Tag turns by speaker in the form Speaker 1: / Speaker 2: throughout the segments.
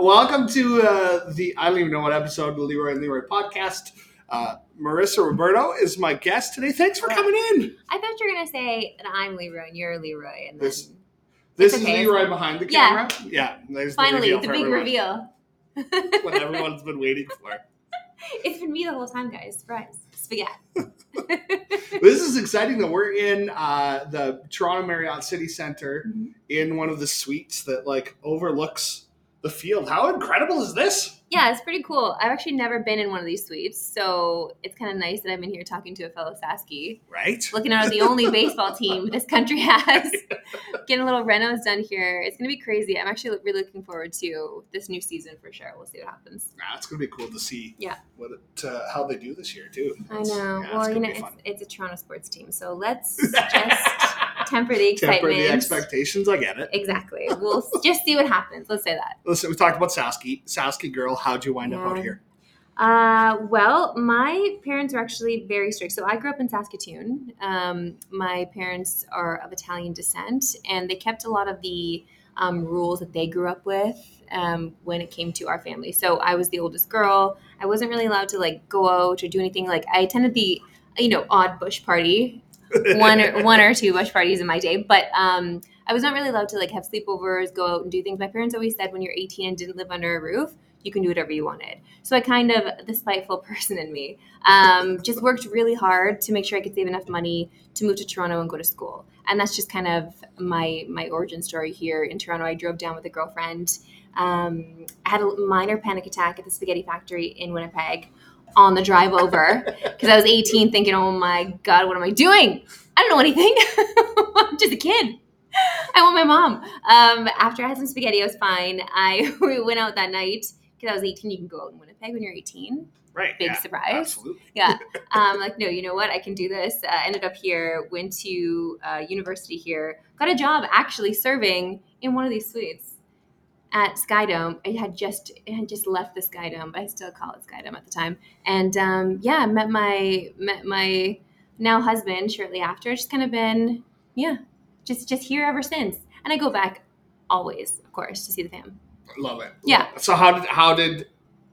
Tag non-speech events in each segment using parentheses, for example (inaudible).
Speaker 1: welcome to uh, the I don't even know what episode of the Leroy and Leroy podcast. Uh, Marissa Roberto is my guest today. Thanks for coming in.
Speaker 2: I thought you were gonna say that I'm Leroy and you're Leroy, and then
Speaker 1: This- This is
Speaker 2: okay.
Speaker 1: Leroy behind the camera. Yeah, there's
Speaker 2: finally
Speaker 1: the,
Speaker 2: the, big
Speaker 1: everyone.
Speaker 2: reveal. (laughs)
Speaker 1: what everyone's been waiting for. (laughs)
Speaker 2: It's been me the whole time, guys. Surprise, spaghetti. (laughs)
Speaker 1: This is exciting that we're in uh, the Toronto Marriott City Centre
Speaker 2: Mhm.
Speaker 1: in one of the suites that like overlooks the field. How incredible is this?
Speaker 2: yeah, it's pretty cool. I've actually never been in one of these suites, so it's kind of nice that I'm in here talking to a fellow Sasky,
Speaker 1: Right?
Speaker 2: looking out at the only (laughs) baseball team this country has. Getting a little renos done here. It's gonna be crazy. I'm actually really looking forward to this new season for sure. We'll see what happens.
Speaker 1: Nah, it's gonna be cool to see.
Speaker 2: Yeah.
Speaker 1: What it, uh, how they do this year too.
Speaker 2: I know.
Speaker 1: yeah, it's
Speaker 2: well, you know, it's, it's a Toronto sports team, so let's (laughs) just temper the excitement.
Speaker 1: Temper the expectations. I get it.
Speaker 2: Exactly. We'll (laughs) just see what happens. Let's say that.
Speaker 1: Listen, we talked about Sasky. Sasky girl, how'd you wind up out here?
Speaker 2: Uh, well, my parents are actually very strict. So I grew up in Saskatoon. Um, my parents are of Italian descent, and they kept a lot of the um, rules that they grew up with um, when it came to our family. So I was the oldest girl. I wasn't really allowed to like go out or do anything. Like I attended the you know odd bush party one or one or two bush parties in my day, but um, I was not really allowed to like have sleepovers, go out and do things. My parents always said when you're 18 and didn't live under a roof, you can do whatever you wanted. So I kind of, the spiteful (laughs) person in me, um, just worked really hard to make sure I could save enough money to move to Toronto and go to school. And that's just kind of my my origin story here in Toronto. I drove down with a girlfriend. Um, I had a minor panic attack at the spaghetti factory in Winnipeg on the drive over because I was 18 thinking, oh my God, what am I doing? I don't know anything. (laughs) I'm just a kid. I want my mom. Um, after I had some spaghetti, I was fine. I (laughs) we went out that night because I was 18. You can go out in Winnipeg when you're 18.
Speaker 1: Right.
Speaker 2: Big
Speaker 1: yeah,
Speaker 2: surprise.
Speaker 1: Absolutely.
Speaker 2: Yeah. (laughs) Um, like, no, you know what? I can do this. Uh, ended up here, went to uh, university here, got a job actually serving in one of these suites at SkyDome. I had just I had just left the SkyDome, but I still call it SkyDome at the time. And um, yeah, met my met my now husband shortly after. Just kind of been yeah, just just here ever since. And I go back always, of course, to see the fam.
Speaker 1: Love it.
Speaker 2: Yeah.
Speaker 1: So how did how did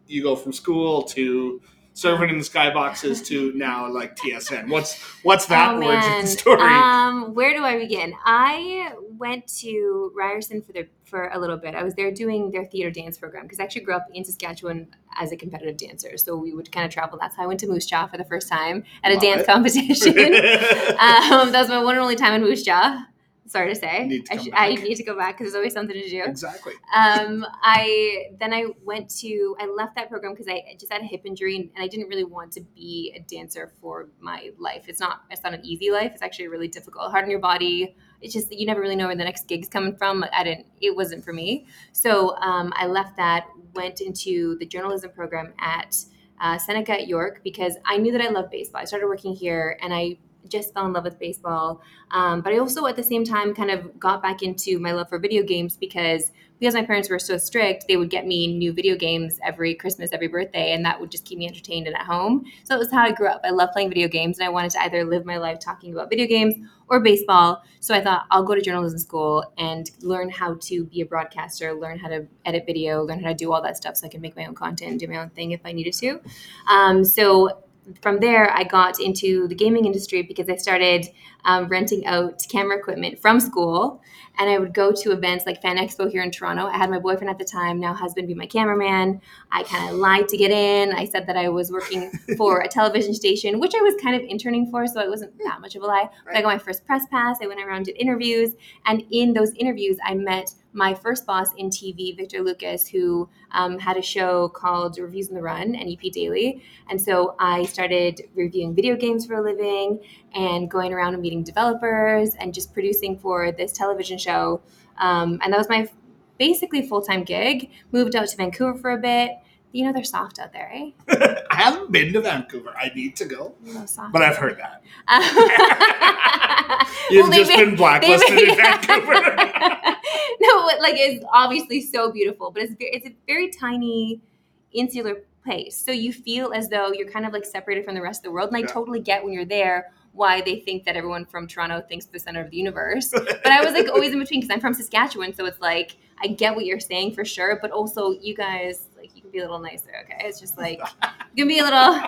Speaker 1: you go from school to serving in the skyboxes to now like TSN? What's what's that
Speaker 2: Oh,
Speaker 1: origin story?
Speaker 2: Um, where do I begin? I went to Ryerson for the for a little bit. I was there doing their theater dance program because I actually grew up in Saskatchewan as a competitive dancer. So we would kind of travel. That's how I went to Moose Jaw for the first time at a
Speaker 1: Love
Speaker 2: dance
Speaker 1: it.
Speaker 2: competition. (laughs) um, that was my one and only time in Moose Jaw. Sorry to say,
Speaker 1: Need to
Speaker 2: I, should- I need to go back because there's always something to do
Speaker 1: exactly.
Speaker 2: um, I then I went to I left that program because I just had a hip injury and, and I didn't really want to be a dancer for my life. It's not it's not an easy life. It's actually really difficult, hard on your body. It's just that you never really know where the next gig's coming from. I didn't. It wasn't for me. So um, I left that, went into the journalism program at uh, Seneca at York because I knew that I loved baseball. I started working here and I just fell in love with baseball. Um, but I also, at the same time, kind of got back into my love for video games because because my parents were so strict, they would get me new video games every Christmas, every birthday, and that would just keep me entertained and at home. So that was how I grew up. I love playing video games, and I wanted to either live my life talking about video games or baseball. So I thought I'll go to journalism school and learn how to be a broadcaster, learn how to edit video, learn how to do all that stuff, so I can make my own content and do my own thing if I needed to. Um, so from there, I got into the gaming industry because I started um, renting out camera equipment from school. And I would go to events like Fan Expo here in Toronto. I had my boyfriend at the time, now husband, be my cameraman. I kind of lied to get in. I said that I was working (laughs) for a television station, which I was kind of interning for, so it wasn't that much of a lie. But I got my first press pass. I went around, did interviews. And in those interviews, I met my first boss in TV, Victor Lucas, who um, had a show called Reviews on the Run and EP Daily. And so I started reviewing video games for a living and going around and meeting developers and just producing for this television show. Um, and that was my basically full time gig. Moved out to Vancouver for a bit. You know, they're soft out there, eh? (laughs)
Speaker 1: I haven't been to Vancouver. I need to go,
Speaker 2: A little soft.
Speaker 1: but I've heard that. (laughs) (laughs)
Speaker 2: You've
Speaker 1: You've just been blacklisted in (laughs) Vancouver.
Speaker 2: no, like it's obviously so beautiful, but it's it's a very tiny, insular place. So you feel as though you're kind of like separated from the rest of the world. And I
Speaker 1: Yeah.
Speaker 2: totally get when you're there why they think that everyone from Toronto thinks the center of the universe. But I was like always in between because I'm from Saskatchewan, so it's like I get what you're saying for sure, but also you guys like you can be a little nicer, okay? It's just like you can be a little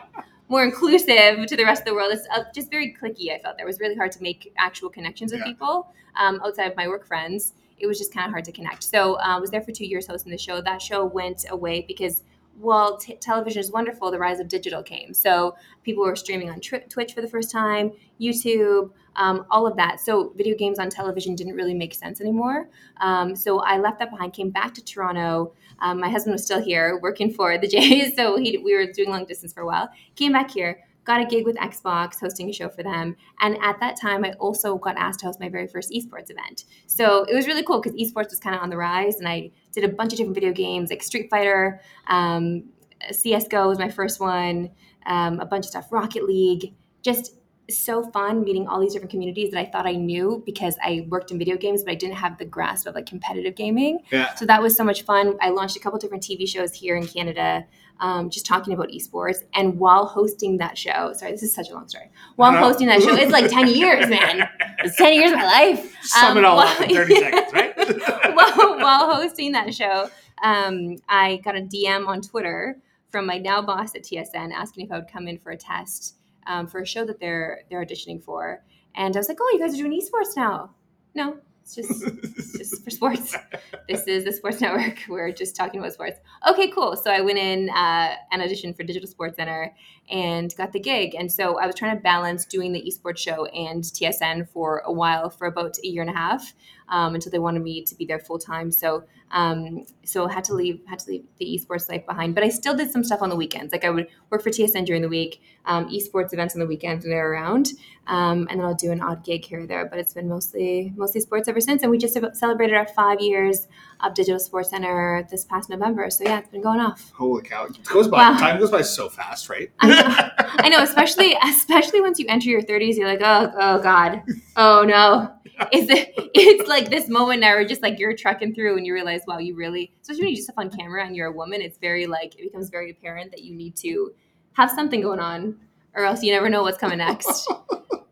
Speaker 2: more inclusive to the rest of the world. It's uh, just very clicky. I felt that it was really hard to make actual connections with
Speaker 1: Yeah.
Speaker 2: people um, outside of my work friends. It was just kind of hard to connect. So uh, I was there for two years hosting the show. That show went away because while t- television is wonderful, the rise of digital came. So people were streaming on Twi- Twitch for the first time, YouTube, um, all of that. So video games on television didn't really make sense anymore. Um, so I left that behind, came back to Toronto. Um, my husband was still here working for the (laughs) Jays, so he, we were doing long distance for a while. Came back here, got a gig with Xbox, hosting a show for them, and at that time, I also got asked to host my very first esports event. So it was really cool because esports was kind of on the rise, and I did a bunch of different video games like Street Fighter, um, CS:GO was my first one, um, a bunch of stuff, Rocket League, just so fun meeting all these different communities that I thought I knew because I worked in video games, but I didn't have the grasp of like competitive gaming.
Speaker 1: Yeah.
Speaker 2: So that was so much fun. I launched a couple different TV shows here in Canada, um, just talking about esports. And while hosting that show, sorry, this is such a long story. While
Speaker 1: Uh-huh.
Speaker 2: hosting that show, it's like 10 years, (laughs) man. It's 10 years of my life.
Speaker 1: Sum it
Speaker 2: Um,
Speaker 1: all up in 30 seconds, right? (laughs) (laughs)
Speaker 2: while, while hosting that show, um, I got a DM on Twitter from my now boss at TSN asking if I would come in for a test um, for a show that they're they're auditioning for. And I was like, "Oh, you guys are doing esports now?" No, it's just it's just for sports. (laughs) This is the Sports Network. (laughs) We're just talking about sports. Okay, cool. So I went in uh, and auditioned for Digital SportsCentre and got the gig. And so I was trying to balance doing the esports show and TSN for a while, for about a year and a half, um, until they wanted me to be there full time. So um, so had to leave had to leave the esports life behind. But I still did some stuff on the weekends. Like I would work for TSN during the week, um, esports events on the weekends when they're around, um, and then I'll do an odd gig here or there. But it's been mostly mostly sports ever since. And we just celebrated our five years of Digital SportsCentre this past November. So yeah, it's been going off.
Speaker 1: Holy cow. It goes by,
Speaker 2: Wow.
Speaker 1: time goes by so fast, right?
Speaker 2: I know, (laughs) I know, especially especially once you enter your 30s, you're like, oh, oh God, oh no. It's it's like this moment now where just like you're trucking through and you realize, wow, you really, especially when you do stuff on camera and you're a woman, it's very like it becomes very apparent that you need to have something going on, or else you never know what's coming next. (laughs)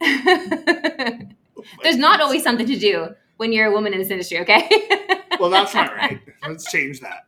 Speaker 2: (laughs) Oh There's not always something to do when you're a woman in this industry, okay? (laughs)
Speaker 1: Well, that's not right. Let's change that.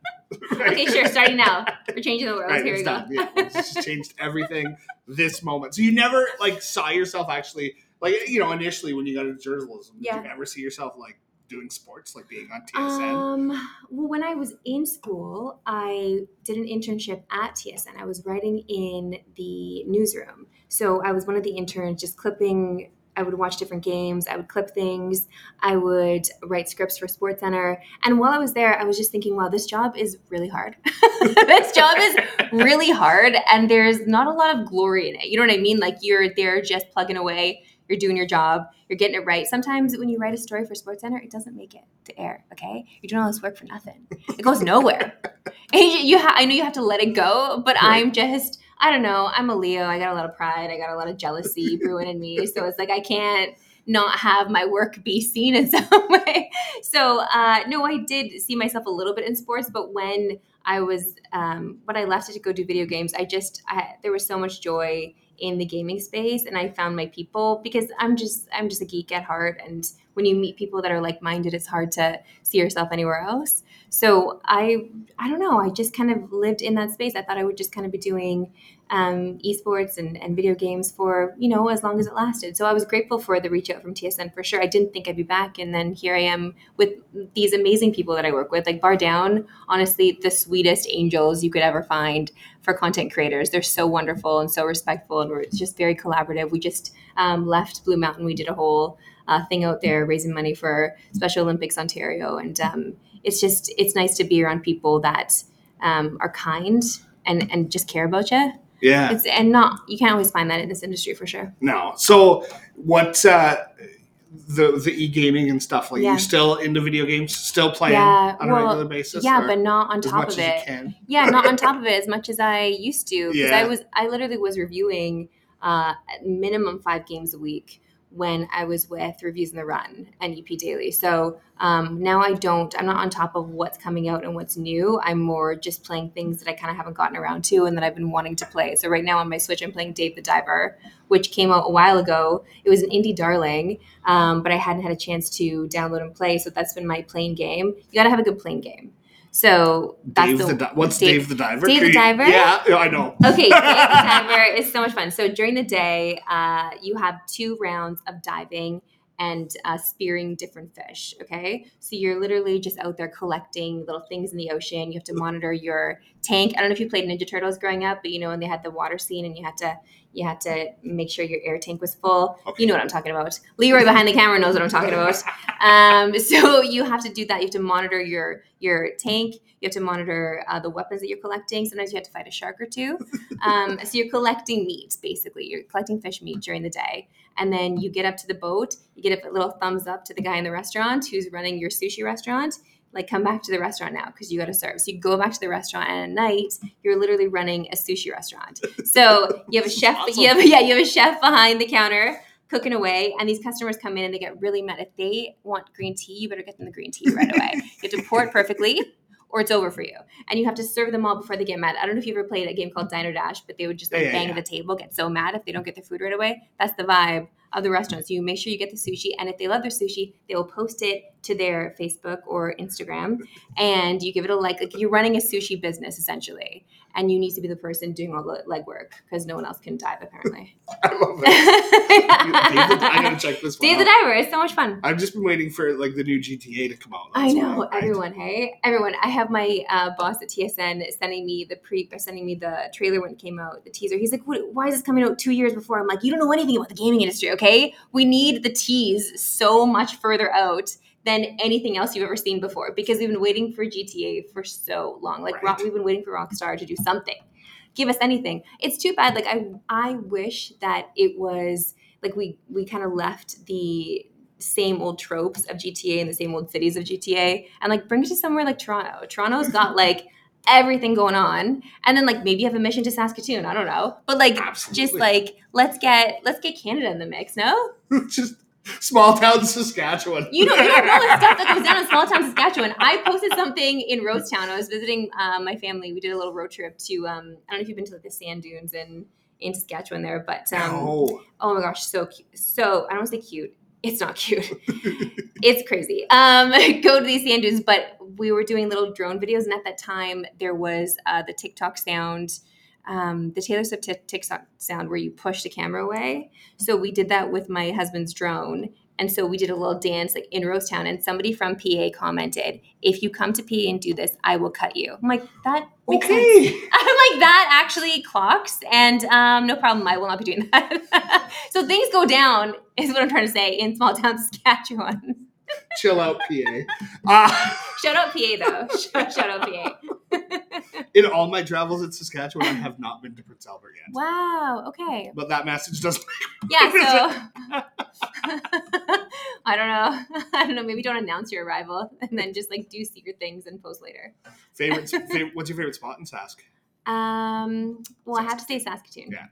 Speaker 1: (laughs)
Speaker 2: okay, sure. Starting now, we're changing the world.
Speaker 1: Right,
Speaker 2: Here we go.
Speaker 1: Yeah, it's changed everything this moment. So you never like saw yourself actually like you know initially when you got into journalism.
Speaker 2: Yeah.
Speaker 1: Did you ever see yourself like doing sports, like being on TSN?
Speaker 2: Um, well, when I was in school, I did an internship at TSN. I was writing in the newsroom. So I was one of the interns just clipping. I would watch different games. I would clip things. I would write scripts for SportsCentre. And while I was there, I was just thinking, wow, this job is really hard. (laughs) this job is really hard. And there's not a lot of glory in it. You know what I mean? Like you're there just plugging away. You're doing your job. You're getting it right. Sometimes when you write a story for SportsCentre, it doesn't make it to air. Okay, you're doing all this work for nothing. It goes nowhere. (laughs) And you, you ha- I know you have to let it go, but
Speaker 1: Right.
Speaker 2: I'm just, I don't know. I'm a Leo. I got a lot of pride. I got a lot of jealousy (laughs) brewing in me. So it's like I can't not have my work be seen in (laughs) some way. So uh, no, I did see myself a little bit in sports, but when I was um, when I left it to go do video games, I just I, there was so much joy in the gaming space, and I found my people because I'm just I'm just a geek at heart, and when you meet people that are like minded, it's hard to see yourself anywhere else. So I I don't know. I just kind of lived in that space. I thought I would just kind of be doing um, esports and, and video games for you know as long as it lasted. So I was grateful for the reach out from TSN for sure. I didn't think I'd be back, and then here I am with these amazing people that I work with, like BarDown. Honestly, the sweetest angels you could ever find for content creators. They're so wonderful and so respectful, and we're just very collaborative. We just um, left Blue Mountain. We did a whole uh, thing out there raising money for Special Olympics Ontario, and um, it's just it's nice to be around people that um, are kind and and just care about you.
Speaker 1: Yeah.
Speaker 2: It's and not you can't always find that in this industry for sure.
Speaker 1: No. So what uh the the e gaming and stuff like
Speaker 2: Yeah.
Speaker 1: you still into video games, still playing
Speaker 2: Yeah,
Speaker 1: on a regular basis.
Speaker 2: yeah, but not on top of it. Yeah, not on top (laughs) of it as much as I used to. Because
Speaker 1: Yeah.
Speaker 2: I was I literally was reviewing uh, minimum five games a week when I was with Reviews on the Run and EP Daily. So um, now I don't, I'm not on top of what's coming out and what's new. I'm more just playing things that I kind of haven't gotten around to and that I've been wanting to play. So right now on my Switch, I'm playing Dave the Diver, which came out a while ago. It was an indie darling, um, but I hadn't had a chance to download and play. So that's been my playing game. You got to have a good playing game. So that's
Speaker 1: Dave
Speaker 2: the,
Speaker 1: the, what's
Speaker 2: Dave-
Speaker 1: Dave, the Diver?
Speaker 2: Dave the Diver?
Speaker 1: Yeah, yeah, I know.
Speaker 2: Okay, Dave the (laughs) diver is so much fun. So during the day, uh, you have two rounds of diving and uh, spearing different fish. Okay, so you're literally just out there collecting little things in the ocean. You have to monitor your tank. I don't know if you played Ninja Turtles growing up, but you know when they had the water scene and you had to you had to make sure your air tank was full.
Speaker 1: Okay.
Speaker 2: You know what I'm talking about. Leroy behind the camera knows what I'm talking about. (laughs) Um, so you have to do that. You have to monitor your your tank. You have to monitor uh, the weapons that you're collecting. Sometimes you have to fight a shark or two. (laughs) Um, so you're collecting meat, basically. You're collecting fish meat during the day, and then you get up to the boat. You get a little thumbs up to the guy in the restaurant who's running your sushi restaurant. Like, come back to the restaurant now because you got to serve. So you go back to the restaurant, and at night you're literally running a sushi restaurant. So you have a chef.
Speaker 1: awesome.
Speaker 2: You have (laughs) yeah, you have a chef behind the counter cooking away, and these customers come in and they get really mad. If they want green tea, you better get them the green tea right away. (laughs) you have to pour it perfectly, or it's over for you. And you have to serve them all before they get mad. I don't know if you ever played a game called Diner Dash, but they would just like
Speaker 1: Yeah,
Speaker 2: bang
Speaker 1: yeah.
Speaker 2: at the table, get so mad if they don't get their food right away. That's the vibe of the restaurant. So you make sure you get the sushi, and if they love their sushi, they will post it to their Facebook or Instagram, and you give it a like. Like you're running a sushi business essentially, and you need to be the person doing all the legwork because no one else can dive apparently. (laughs)
Speaker 1: I love it. (laughs) I gotta check this one
Speaker 2: Dave the. Diver. It's so much fun.
Speaker 1: I've just been waiting for like the new GTA to come out.
Speaker 2: I know
Speaker 1: right?
Speaker 2: everyone. Hey, everyone! I have my uh, boss at TSN sending me the pre, or sending me the trailer when it came out, the teaser. He's like, what, "Why is this coming out two years before?" I'm like, "You don't know anything about the gaming industry, okay? We need the tease so much further out than anything else you've ever seen before because we've been waiting for GTA for so long. Like,
Speaker 1: Right.
Speaker 2: Rock, we've been waiting for Rockstar to do something, give us anything. It's too bad. Like, I, I wish that it was like we, we kind of left the same old tropes of GTA and the same old cities of GTA and like bring it to somewhere like Toronto. Toronto's got (laughs) like everything going on and then like maybe you have a mission to Saskatoon, I don't know. But like just like let's get let's get Canada in the mix, no? (laughs)
Speaker 1: just (laughs) small town Saskatchewan.
Speaker 2: You don't, you don't know the stuff that goes down in (laughs) small town Saskatchewan. I posted something in Rosetown. I was visiting um, my family. We did a little road trip to um, I don't know if you've been to like the sand dunes in in Saskatchewan there, but um,
Speaker 1: no.
Speaker 2: oh my gosh, so cute. So I don't want to say cute. It's not cute. (laughs) it's crazy. Um, go to these sand dunes, but we were doing little drone videos, and at that time there was uh, the TikTok sound, um, the Taylor Swift Tik- TikTok sound where you push the camera away. So we did that with my husband's drone. And so we did a little dance like in Rosetown, and somebody from PA commented, "If you come to PA and do this, I will cut you." I'm like, that makes sense.
Speaker 1: Okay. (laughs)
Speaker 2: I'm like that actually clocks, and um, no problem. I will not be doing that. (laughs) so things go down, is what I'm trying to say in small town (laughs) Saskatchewan.
Speaker 1: Chill out, PA. Uh,
Speaker 2: Shout out PA though. Shout out PA. (laughs)
Speaker 1: in all my travels in Saskatchewan, I have not been to Prince Albert yet.
Speaker 2: wow. Okay.
Speaker 1: But that message doesn't.
Speaker 2: Yeah. (laughs) So (laughs) I don't know. I don't know. Maybe don't announce your arrival, and then just like do secret things and post later.
Speaker 1: favorite, favorite. What's your favorite spot in Sask?
Speaker 2: Um. Well, I have to say Saskatoon.
Speaker 1: Yeah.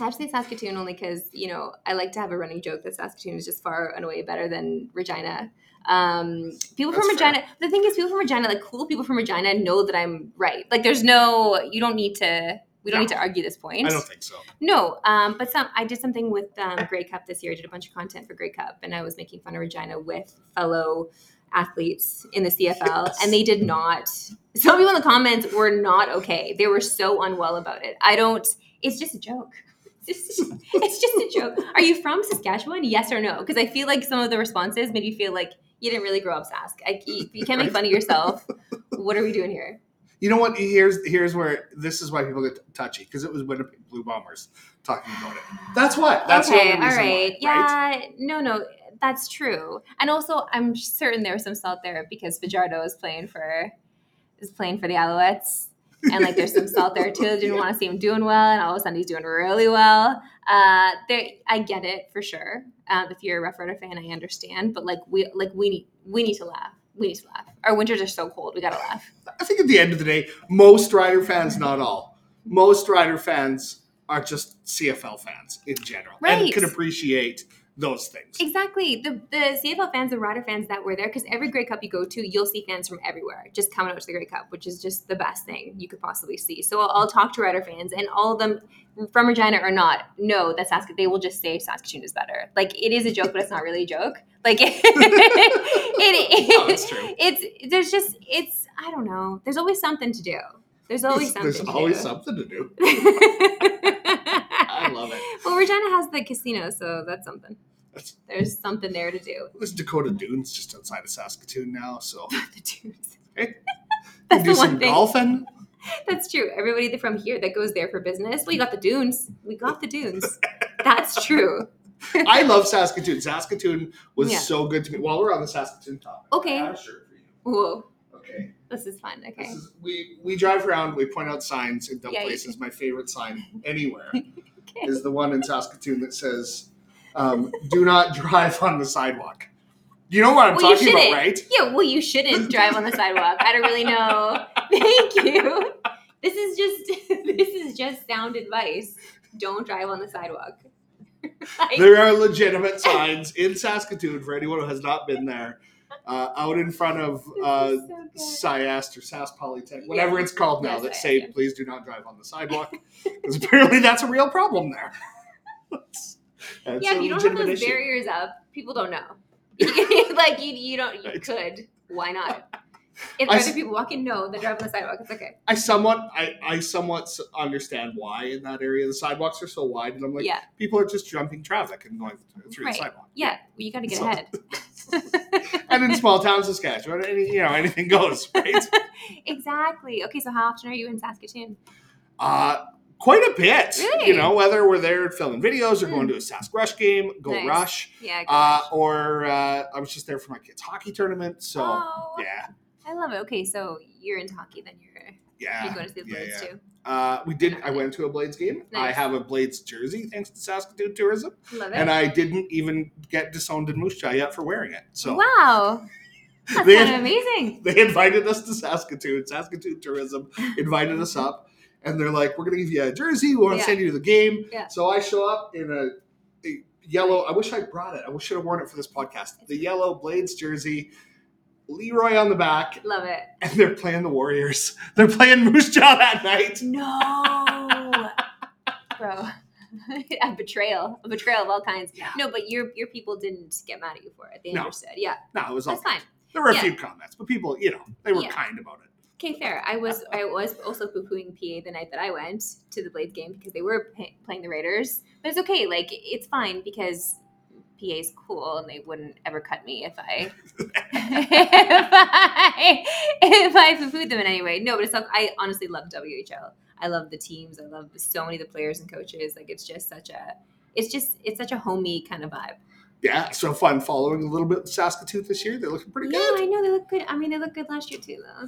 Speaker 2: I have to say Saskatoon only because you know I like to have a running joke that Saskatoon is just far and away better than Regina. Um, people from
Speaker 1: That's fair.
Speaker 2: Regina. The thing is, people from Regina, like cool people from Regina, know that I'm right. Like, there's no. You don't need to. We don't
Speaker 1: No.
Speaker 2: need to argue this point.
Speaker 1: I don't think so.
Speaker 2: No, um, but some I did something with um, Grey Cup this year. I did a bunch of content for Grey Cup, and I was making fun of Regina with fellow athletes in the CFL,
Speaker 1: Yes.
Speaker 2: and they did not. Some people in the comments were not okay. They were so unwell about it. I don't. It's just a joke. (laughs) It's just, it's just a joke. Are you from Saskatchewan? Yes or no? Because I feel like some of the responses made you feel like you didn't really grow up Sask. I, you you can't make fun of (laughs) yourself. What are we doing here?
Speaker 1: You know what? Here's here's where this is why people get touchy because it was Winnipeg Blue Bombers talking about it. That's what. That's
Speaker 2: okay, all right.
Speaker 1: why, right?
Speaker 2: Yeah, no, no, that's true. And also, I'm certain there was some salt there because Fajardo is playing for is playing for the Alouettes, and like there's some salt there too. (laughs) Didn't want to see him doing well, and all of a sudden he's doing really well. Uh, there, I get it for sure. Um, if you're a Roughrider fan, I understand. But like we like we need we need to laugh. We need to laugh. Our winters are so cold. We gotta laugh.
Speaker 1: I think at the end of the day, most Rider fans, not all, most Rider fans are just CFL fans in general
Speaker 2: right.
Speaker 1: and can appreciate those things.
Speaker 2: Exactly. The the CFL fans, the Rider fans that were there, because every Grey Cup you go to, you'll see fans from everywhere just coming out to the Grey Cup, which is just the best thing you could possibly see. So I'll, I'll talk to Rider fans, and all of them, from Regina or not, know that Saskatoon. They will just say Saskatoon is better. Like it is a joke, but it's not really a joke. Like (laughs) it, it, (laughs)
Speaker 1: No, it's true.
Speaker 2: It's there's just it's I don't know. There's always something to do. There's always something.
Speaker 1: There's
Speaker 2: to
Speaker 1: always
Speaker 2: do.
Speaker 1: something to do. (laughs) I love it.
Speaker 2: Well, Regina has the casino, so that's something.
Speaker 1: That's-
Speaker 2: There's something there to do.
Speaker 1: There's Dakota Dunes just outside of Saskatoon now, so (laughs)
Speaker 2: the dudes.
Speaker 1: Hey. (laughs)
Speaker 2: That's
Speaker 1: do
Speaker 2: the
Speaker 1: some
Speaker 2: one thing.
Speaker 1: golfing. (laughs)
Speaker 2: That's true. Everybody from here that goes there for business. we got the dunes. We got the dunes. That's true.
Speaker 1: I love Saskatoon. Saskatoon was
Speaker 2: Yeah.
Speaker 1: so good to me. While we're on the Saskatoon topic,
Speaker 2: Okay.
Speaker 1: I have a shirt for you.
Speaker 2: Whoa,
Speaker 1: Okay.
Speaker 2: this is fun.
Speaker 1: This
Speaker 2: Okay.
Speaker 1: is, we we drive around. We point out signs in dumb
Speaker 2: Yeah, you-
Speaker 1: places. My favorite sign anywhere
Speaker 2: Okay.
Speaker 1: is the one in Saskatoon that says, um, "Do not (laughs) drive on the sidewalk." You know what I'm
Speaker 2: Well,
Speaker 1: talking about, right?
Speaker 2: Yeah, well, you shouldn't drive on the sidewalk. I don't really know. (laughs) Thank you. This is just (laughs) this is just sound advice. Don't drive on the sidewalk. Like-
Speaker 1: There are legitimate signs in Saskatoon for anyone who has not been there, uh, out in front of uh,
Speaker 2: so good.
Speaker 1: SIAST or Sask Polytech, whatever
Speaker 2: Yeah.
Speaker 1: it's called now, that say
Speaker 2: yeah.
Speaker 1: please do not drive on the sidewalk, because apparently that's a real problem there. (laughs) That's-
Speaker 2: yeah, if you don't have those
Speaker 1: issue.
Speaker 2: barriers up, people don't know. (laughs) like you, you don't. You could. Why not? (laughs) If
Speaker 1: I
Speaker 2: other people walking, no, they drive on the sidewalk. It's okay.
Speaker 1: I somewhat, I, I somewhat understand why in that area the sidewalks are so wide, and I'm like,
Speaker 2: yeah,
Speaker 1: people are just jumping traffic and going through
Speaker 2: Right.
Speaker 1: the sidewalk.
Speaker 2: yeah. Well, you got to get
Speaker 1: So-
Speaker 2: ahead.
Speaker 1: And in small towns, Saskatchewan, any, you know, anything goes, right?
Speaker 2: exactly. Okay, so how often are you in Saskatoon?
Speaker 1: Uh, quite a bit.
Speaker 2: Really?
Speaker 1: You know, whether we're there filming videos or
Speaker 2: Hmm.
Speaker 1: going to a Sask Rush game, Go
Speaker 2: Nice.
Speaker 1: Rush,
Speaker 2: Yeah.
Speaker 1: uh, or uh, I was just there for my kids' hockey tournament. So,
Speaker 2: oh,
Speaker 1: yeah,
Speaker 2: I love it. Okay, so you're into hockey, then you're
Speaker 1: yeah.
Speaker 2: you're going to the
Speaker 1: yeah,
Speaker 2: Blades
Speaker 1: yeah.
Speaker 2: too.
Speaker 1: Uh, we did. I went to a Blades game. I have a Blades jersey thanks to Saskatoon Tourism,
Speaker 2: Love it.
Speaker 1: and I didn't even get disowned in Moose Jaw yet for wearing it. So
Speaker 2: wow, (laughs) that's
Speaker 1: They-
Speaker 2: kind of amazing. (laughs)
Speaker 1: they invited us to Saskatoon. Saskatoon Tourism invited us up, and they're like, "We're going to give you a jersey. We want to send you to the game."
Speaker 2: Yeah.
Speaker 1: So I show up in a, a yellow. I wish I brought it. I should have worn it for this podcast. The yellow Blades jersey, Leroy on the back,
Speaker 2: Love it.
Speaker 1: and they're playing the Warriors. They're playing Moose Jaw that night.
Speaker 2: No, (laughs) bro. (laughs) a betrayal, a betrayal of all kinds.
Speaker 1: Yeah.
Speaker 2: No, but your your people didn't get mad at you for it. They
Speaker 1: No.
Speaker 2: understood. Yeah,
Speaker 1: No, it was all
Speaker 2: that's fine.
Speaker 1: There were a
Speaker 2: Yeah.
Speaker 1: few comments, but people, you know, they were kind about it.
Speaker 2: Okay, fair. I was I was also poo pooing PA the night that I went to the Blades game because they were pay- playing the Raiders. But it's okay. Like it's fine because PA's cool and they wouldn't ever cut me if I (laughs) if I if I poo pooed them in any way. No, but it's not, I honestly love WHL. I love the teams. I love so many of the players and coaches. Like it's just such a it's just it's such a homey kind of vibe.
Speaker 1: Yeah, so fun following a little bit Saskatoon this year. They're looking pretty good. Yeah.
Speaker 2: I know they look good. I mean, they look good last year too, though.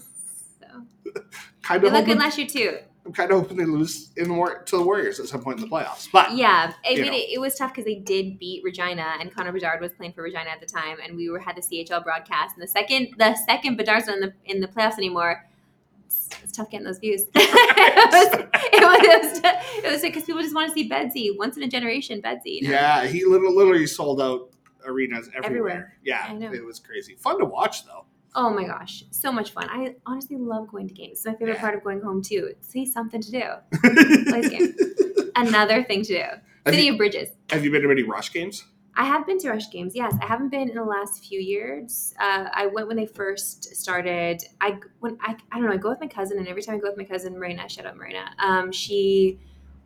Speaker 1: Kind of
Speaker 2: look good
Speaker 1: hoping,
Speaker 2: last year too.
Speaker 1: I'm kind of hoping they lose in the war- to the Warriors at some point in the playoffs. But
Speaker 2: Yeah, I mean, it, it was tough because they did beat Regina, and Connor Bedard was playing for Regina at the time, and we were had the CHL broadcast. And the second, the second Bedard's not in the in the playoffs anymore. It's, it's tough getting those views. (laughs) it was, it was, it was, it was because people just want to see Bedsy once in a generation. Bedsy, you know?
Speaker 1: yeah, he literally, literally sold out arenas everywhere.
Speaker 2: Everywhere.
Speaker 1: Yeah, it was crazy. Fun to watch though.
Speaker 2: Oh my gosh, so much fun! I honestly love going to games. It's my favorite part of going home too. See something to do. (laughs) Plays game. Another thing to do.
Speaker 1: Have
Speaker 2: City
Speaker 1: you,
Speaker 2: of Bridges.
Speaker 1: have you been to any Rush games?
Speaker 2: I have been to Rush games. Yes, I haven't been in the last few years. Uh, I went when they first started. I when I I don't know. I go with my cousin, and every time I go with my cousin Marina, shout out Marina. Um, she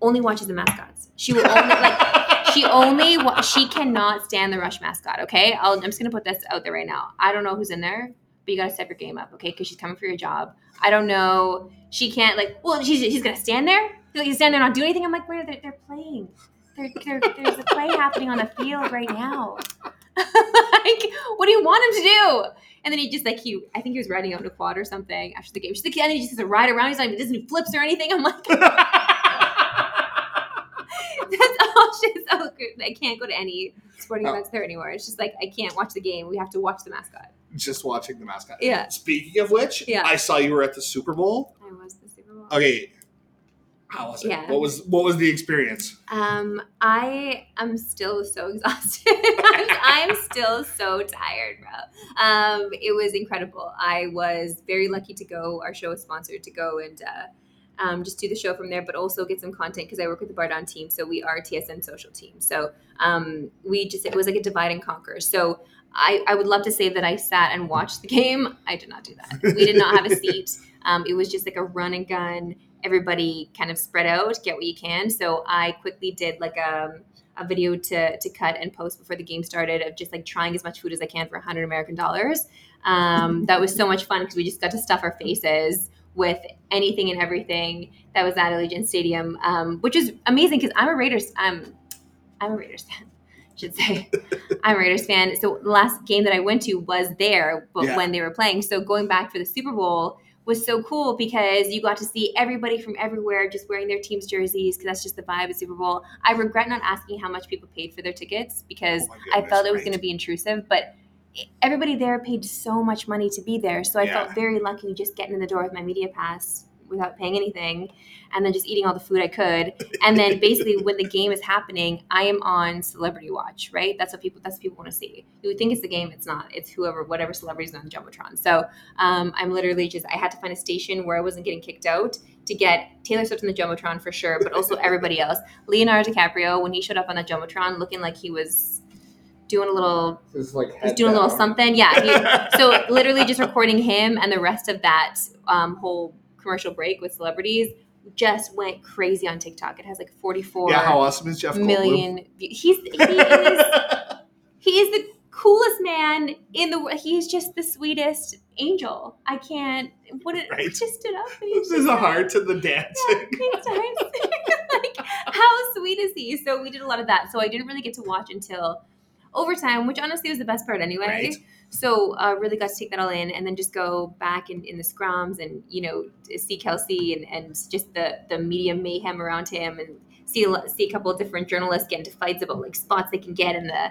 Speaker 2: only watches the mascots. She will only like (laughs) she only wa- she cannot stand the Rush mascot. Okay, I'll, I'm just gonna put this out there right now. I don't know who's in there, but you gotta step your game up, okay? Because she's coming for your job. I don't know. She can't like. Well, she's she's gonna stand there. She's like, stand there, and not do anything. I'm like, where they're, they're playing. There, there, there's a play happening on the field right now. (laughs) like, what do you want him to do? And then he just like he, I think he was riding out in a quad or something after the game. She's like, and he just has to ride around. He's like, he doesn't do flips or anything. I'm like, (laughs) (laughs) that's all. She's so good. I can't go to any sporting
Speaker 1: Oh.
Speaker 2: events there anymore. It's just like I can't watch the game. We have to watch the mascot.
Speaker 1: Just watching the mascot.
Speaker 2: Yeah,
Speaker 1: Speaking of which,
Speaker 2: Yeah.
Speaker 1: I saw you were at the Super Bowl.
Speaker 2: I was the Super Bowl.
Speaker 1: Okay, How was it?
Speaker 2: Yeah.
Speaker 1: What was what was the experience?
Speaker 2: Um, I am still so (laughs) exhausted. I'm, I'm still so tired, bro. Um, it was incredible. I was very lucky to go. Our show was sponsored to go and uh, um, just do the show from there, but also get some content because I work with the BarDown team. So we are TSN social team. So um, we just it was like a divide and conquer. So I, I would love to say that I sat and watched the game. I did not do that. We did not have a (laughs) seat. Um, it was just like a run and gun everybody kind of spread out, get what you can. So I quickly did like a, a video to, to cut and post before the game started of just like trying as much food as I can for 100 American dollars. Um, that was so much fun because we just got to stuff our faces with anything and everything that was at Allegiant Stadium, um, which is amazing because I'm a Raiders. I'm I'm a Raiders fan. I Should say I'm a Raiders fan. So the last game that I went to was there, but
Speaker 1: Yeah.
Speaker 2: when they were playing. So going back for the Super Bowl, was so cool because you got to see everybody from everywhere just wearing their team's jerseys because that's just the vibe of Super Bowl. I regret not asking how much people paid for their tickets because
Speaker 1: Oh my
Speaker 2: I felt it was going to be intrusive, but everybody there paid so much money to be there. So I
Speaker 1: Yeah.
Speaker 2: felt very lucky just getting in the door with my media pass without paying anything and then just eating all the food I could. And then (laughs) basically when the game is happening, I am on celebrity watch, right? That's what people that's what people want to see. You would think it's the game, it's not. It's whoever whatever celebrities on the Jumbotron. So um, I'm literally just I had to find a station where I wasn't getting kicked out to get Taylor Swift on the Jumbotron for sure, but also everybody else. Leonardo DiCaprio, when he showed up on the Jumbotron looking like he was doing a little
Speaker 3: Just like
Speaker 2: He's doing a little something. Yeah. He, (laughs) so literally just recording him and the rest of that um, whole commercial break with celebrities just went crazy on TikTok. It has like 44
Speaker 1: yeah, how awesome is Jeff Goldblum?
Speaker 2: million. view- He's he is (laughs) he is the coolest man in the world. He's just the sweetest angel. I can't. What it
Speaker 1: Right.
Speaker 2: just stood up.
Speaker 1: There's
Speaker 2: just
Speaker 1: a heart to the dancing.
Speaker 2: Time. (laughs) like, how sweet is he? So we did a lot of that. So I didn't really get to watch until overtime, which honestly was the best part anyway.
Speaker 1: Right.
Speaker 2: So uh, really got to take that all in, and then just go back in, in the scrums and you know see Kelce and, and just the the media mayhem around him, and see a, see a couple of different journalists get into fights about like spots they can get in the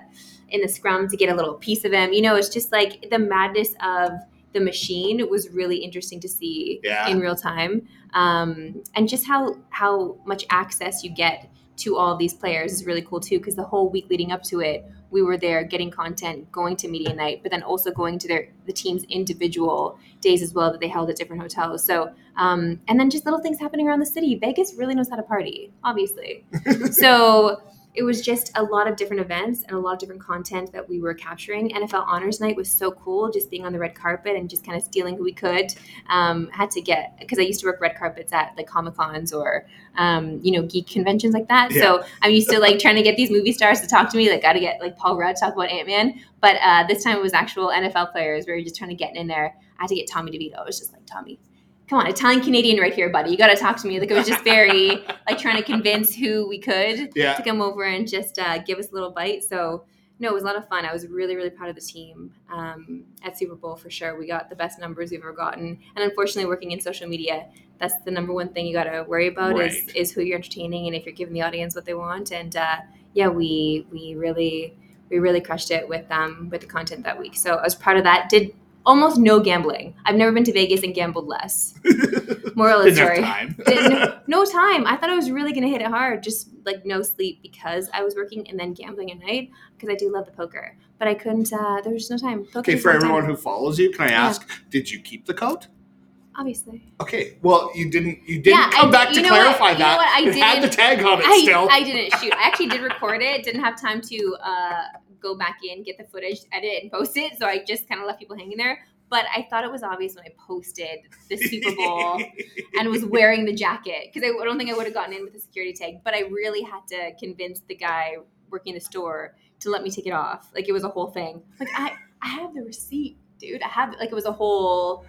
Speaker 2: in the scrum to get a little piece of him. You know, it's just like the madness of the machine was really interesting to see
Speaker 1: Yeah.
Speaker 2: in real time um, and just how how much access you get to all these players is really cool too because the whole week leading up to it we were there getting content going to media night but then also going to their the team's individual days as well that they held at different hotels. So um, and then just little things happening around the city. Vegas really knows how to party obviously. (laughs) So it was just a lot of different events and a lot of different content that we were capturing. NFL Honors Night was so cool, just being on the red carpet and just kind of stealing who we could. Um, had to get because I used to work red carpets at like Comic Cons or um, you know geek conventions like that. So I'm used to like trying to get these movie stars to talk to me. Like got to get like Paul Rudd to talk about Ant Man, but uh, this time it was actual NFL players. We were just trying to get in there. I had to get Tommy DeVito. It was just like Tommy. Come on, Italian Canadian right here, buddy. You got to talk to me. Like it was just very (laughs) like trying to convince who we could
Speaker 1: Yeah.
Speaker 2: to come over and just uh, give us a little bite. So no, it was a lot of fun. I was really, really proud of the team um, at Super Bowl for sure. We got the best numbers we've ever gotten, and unfortunately, working in social media, that's the number one thing you got to worry about is is who you're entertaining and if you're giving the audience what they want. And uh, yeah, we we really we really crushed it with um with the content that week. So I was proud of that. Did almost no gambling. I've never been to Vegas and gambled less. (laughs) Moral of the
Speaker 1: Didn't
Speaker 2: story
Speaker 1: time. (laughs)
Speaker 2: didn't no time. I thought I was really gonna hit it hard, just like no sleep because I was working and then gambling at night because I do love the poker, but I couldn't. Uh, there was just no time. Poker
Speaker 1: Okay, for
Speaker 2: no time.
Speaker 1: everyone who follows you, can I
Speaker 2: Yeah.
Speaker 1: ask, did you keep the coat?
Speaker 2: obviously,
Speaker 1: Okay, well, you didn't. You didn't
Speaker 2: Yeah,
Speaker 1: come
Speaker 2: did-
Speaker 1: back to
Speaker 2: you know what?
Speaker 1: clarify
Speaker 2: You know
Speaker 1: that.
Speaker 2: what? I
Speaker 1: it had the
Speaker 2: didn't-
Speaker 1: tag on it
Speaker 2: I,
Speaker 1: still.
Speaker 2: I didn't shoot. I actually did record it. Didn't have time to uh, go back in, get the footage, edit it, and post it. So I just kind of left people hanging there. But I thought it was obvious when I posted the Super Bowl (laughs) and was wearing the jacket because I don't think I would have gotten in with the security tag. But I really had to convince the guy working the store to let me take it off. Like it was a whole thing. Like I, I have the receipt, dude. I have like it was a whole.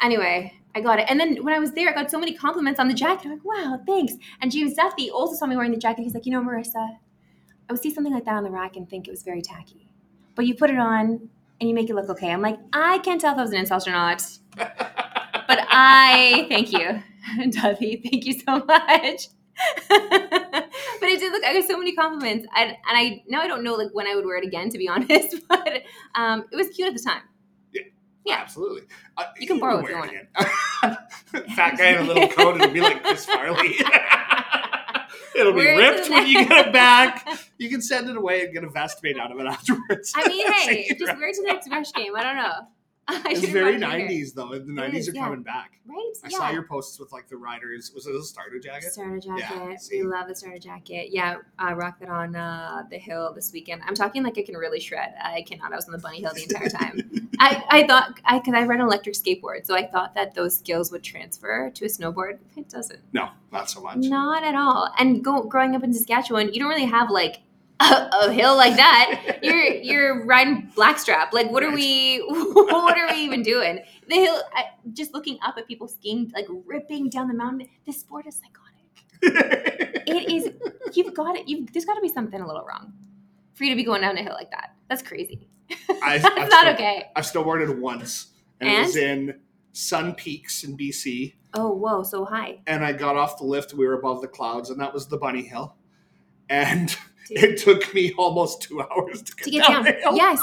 Speaker 2: Anyway, I got it. And then when I was there, I got so many compliments on the jacket. I'm like, wow, thanks. And James Duthie also saw me wearing the jacket. He's like, you know, Marissa, I would see something like that on the rack and think it was very tacky. But you put it on and you make it look okay. I'm like, I can't tell if that was an insult or not. (laughs) But I thank you, (laughs) Duthie. Thank you so much. (laughs) but it did look. I got so many compliments, and, and I now I don't know like when I would wear it again, to be honest. But um, it was cute at the time. Yeah. yeah.
Speaker 1: absolutely. Uh,
Speaker 2: You can borrow it if you
Speaker 1: wear it. Fat guy in a little coat. It'll be like Chris Farley. It'll be ripped when you get it back. (laughs) You can send it away and get a vest made out of it afterwards.
Speaker 2: I mean, (laughs) hey, just wear it to the next Rush game. I don't know. (laughs) I
Speaker 1: It's very
Speaker 2: mind either.
Speaker 1: '90s though. The '90s
Speaker 2: is,
Speaker 1: are
Speaker 2: yeah.
Speaker 1: coming back.
Speaker 2: right?
Speaker 1: I
Speaker 2: yeah.
Speaker 1: saw your posts with like the riders. Was it a starter jacket?
Speaker 2: Starter
Speaker 1: Yeah,
Speaker 2: jacket.
Speaker 1: see.
Speaker 2: we love the starter jacket. Yeah, I rocked it on uh, the hill this weekend. I'm talking like I can really shred. I cannot. I was on the bunny hill the entire time. I, I thought I because I ride an electric skateboard, so I thought that those skills would transfer to a snowboard. It doesn't.
Speaker 1: No, not so much.
Speaker 2: Not at all. And go, growing up in Saskatchewan, you don't really have like a, a hill like that. You're you're riding Blackstrap. Like what are we? (laughs) What are we even doing? The hill. I, just looking up at people skiing, like ripping down the mountain. This sport is psychotic. (laughs) It is. You've got it. You there's got to be something a little wrong for you to be going down a hill like that. That's crazy. (laughs)
Speaker 1: I-
Speaker 2: That's
Speaker 1: I've
Speaker 2: not
Speaker 1: still-
Speaker 2: okay.
Speaker 1: I've snowboarded once, and, it was in Sun Peaks in BC.
Speaker 2: Oh whoa, so high.
Speaker 1: And I got off the lift. We were above the clouds, and that was the Bunny Hill. And (laughs)
Speaker 2: Dude.
Speaker 1: it took me almost two (laughs) hours to get,
Speaker 2: to get down.
Speaker 1: hill.
Speaker 2: Yes,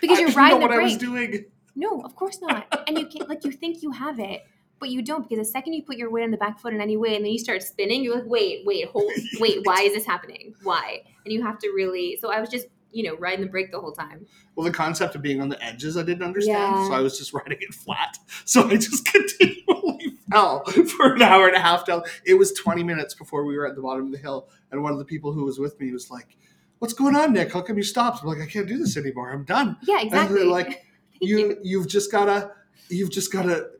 Speaker 2: because
Speaker 1: I
Speaker 2: you're
Speaker 1: didn't know
Speaker 2: riding the
Speaker 1: what I was doing.
Speaker 2: No, of course not. And you can't like you think you have it, but you don't because the second you put your weight on the back foot in any way and then you start spinning, you're like, wait, wait, hold (laughs) wait, why is this happening? Why? And you have to really so I was just, you know, riding the brake the whole time.
Speaker 1: Well, the concept of being on the edges, I didn't understand.
Speaker 2: Yeah.
Speaker 1: So I was just riding it flat. (laughs) So I just (laughs) continually fell for an hour and a half down. It was 20 minutes before we were at the bottom of the hill. And one of the people who was with me was like, What's going on, Nick? How come you stopped? I'm like, I can't do this anymore. I'm done.
Speaker 2: Yeah, exactly.
Speaker 1: they're like,
Speaker 2: Thank
Speaker 1: you you've just gotta you've just gotta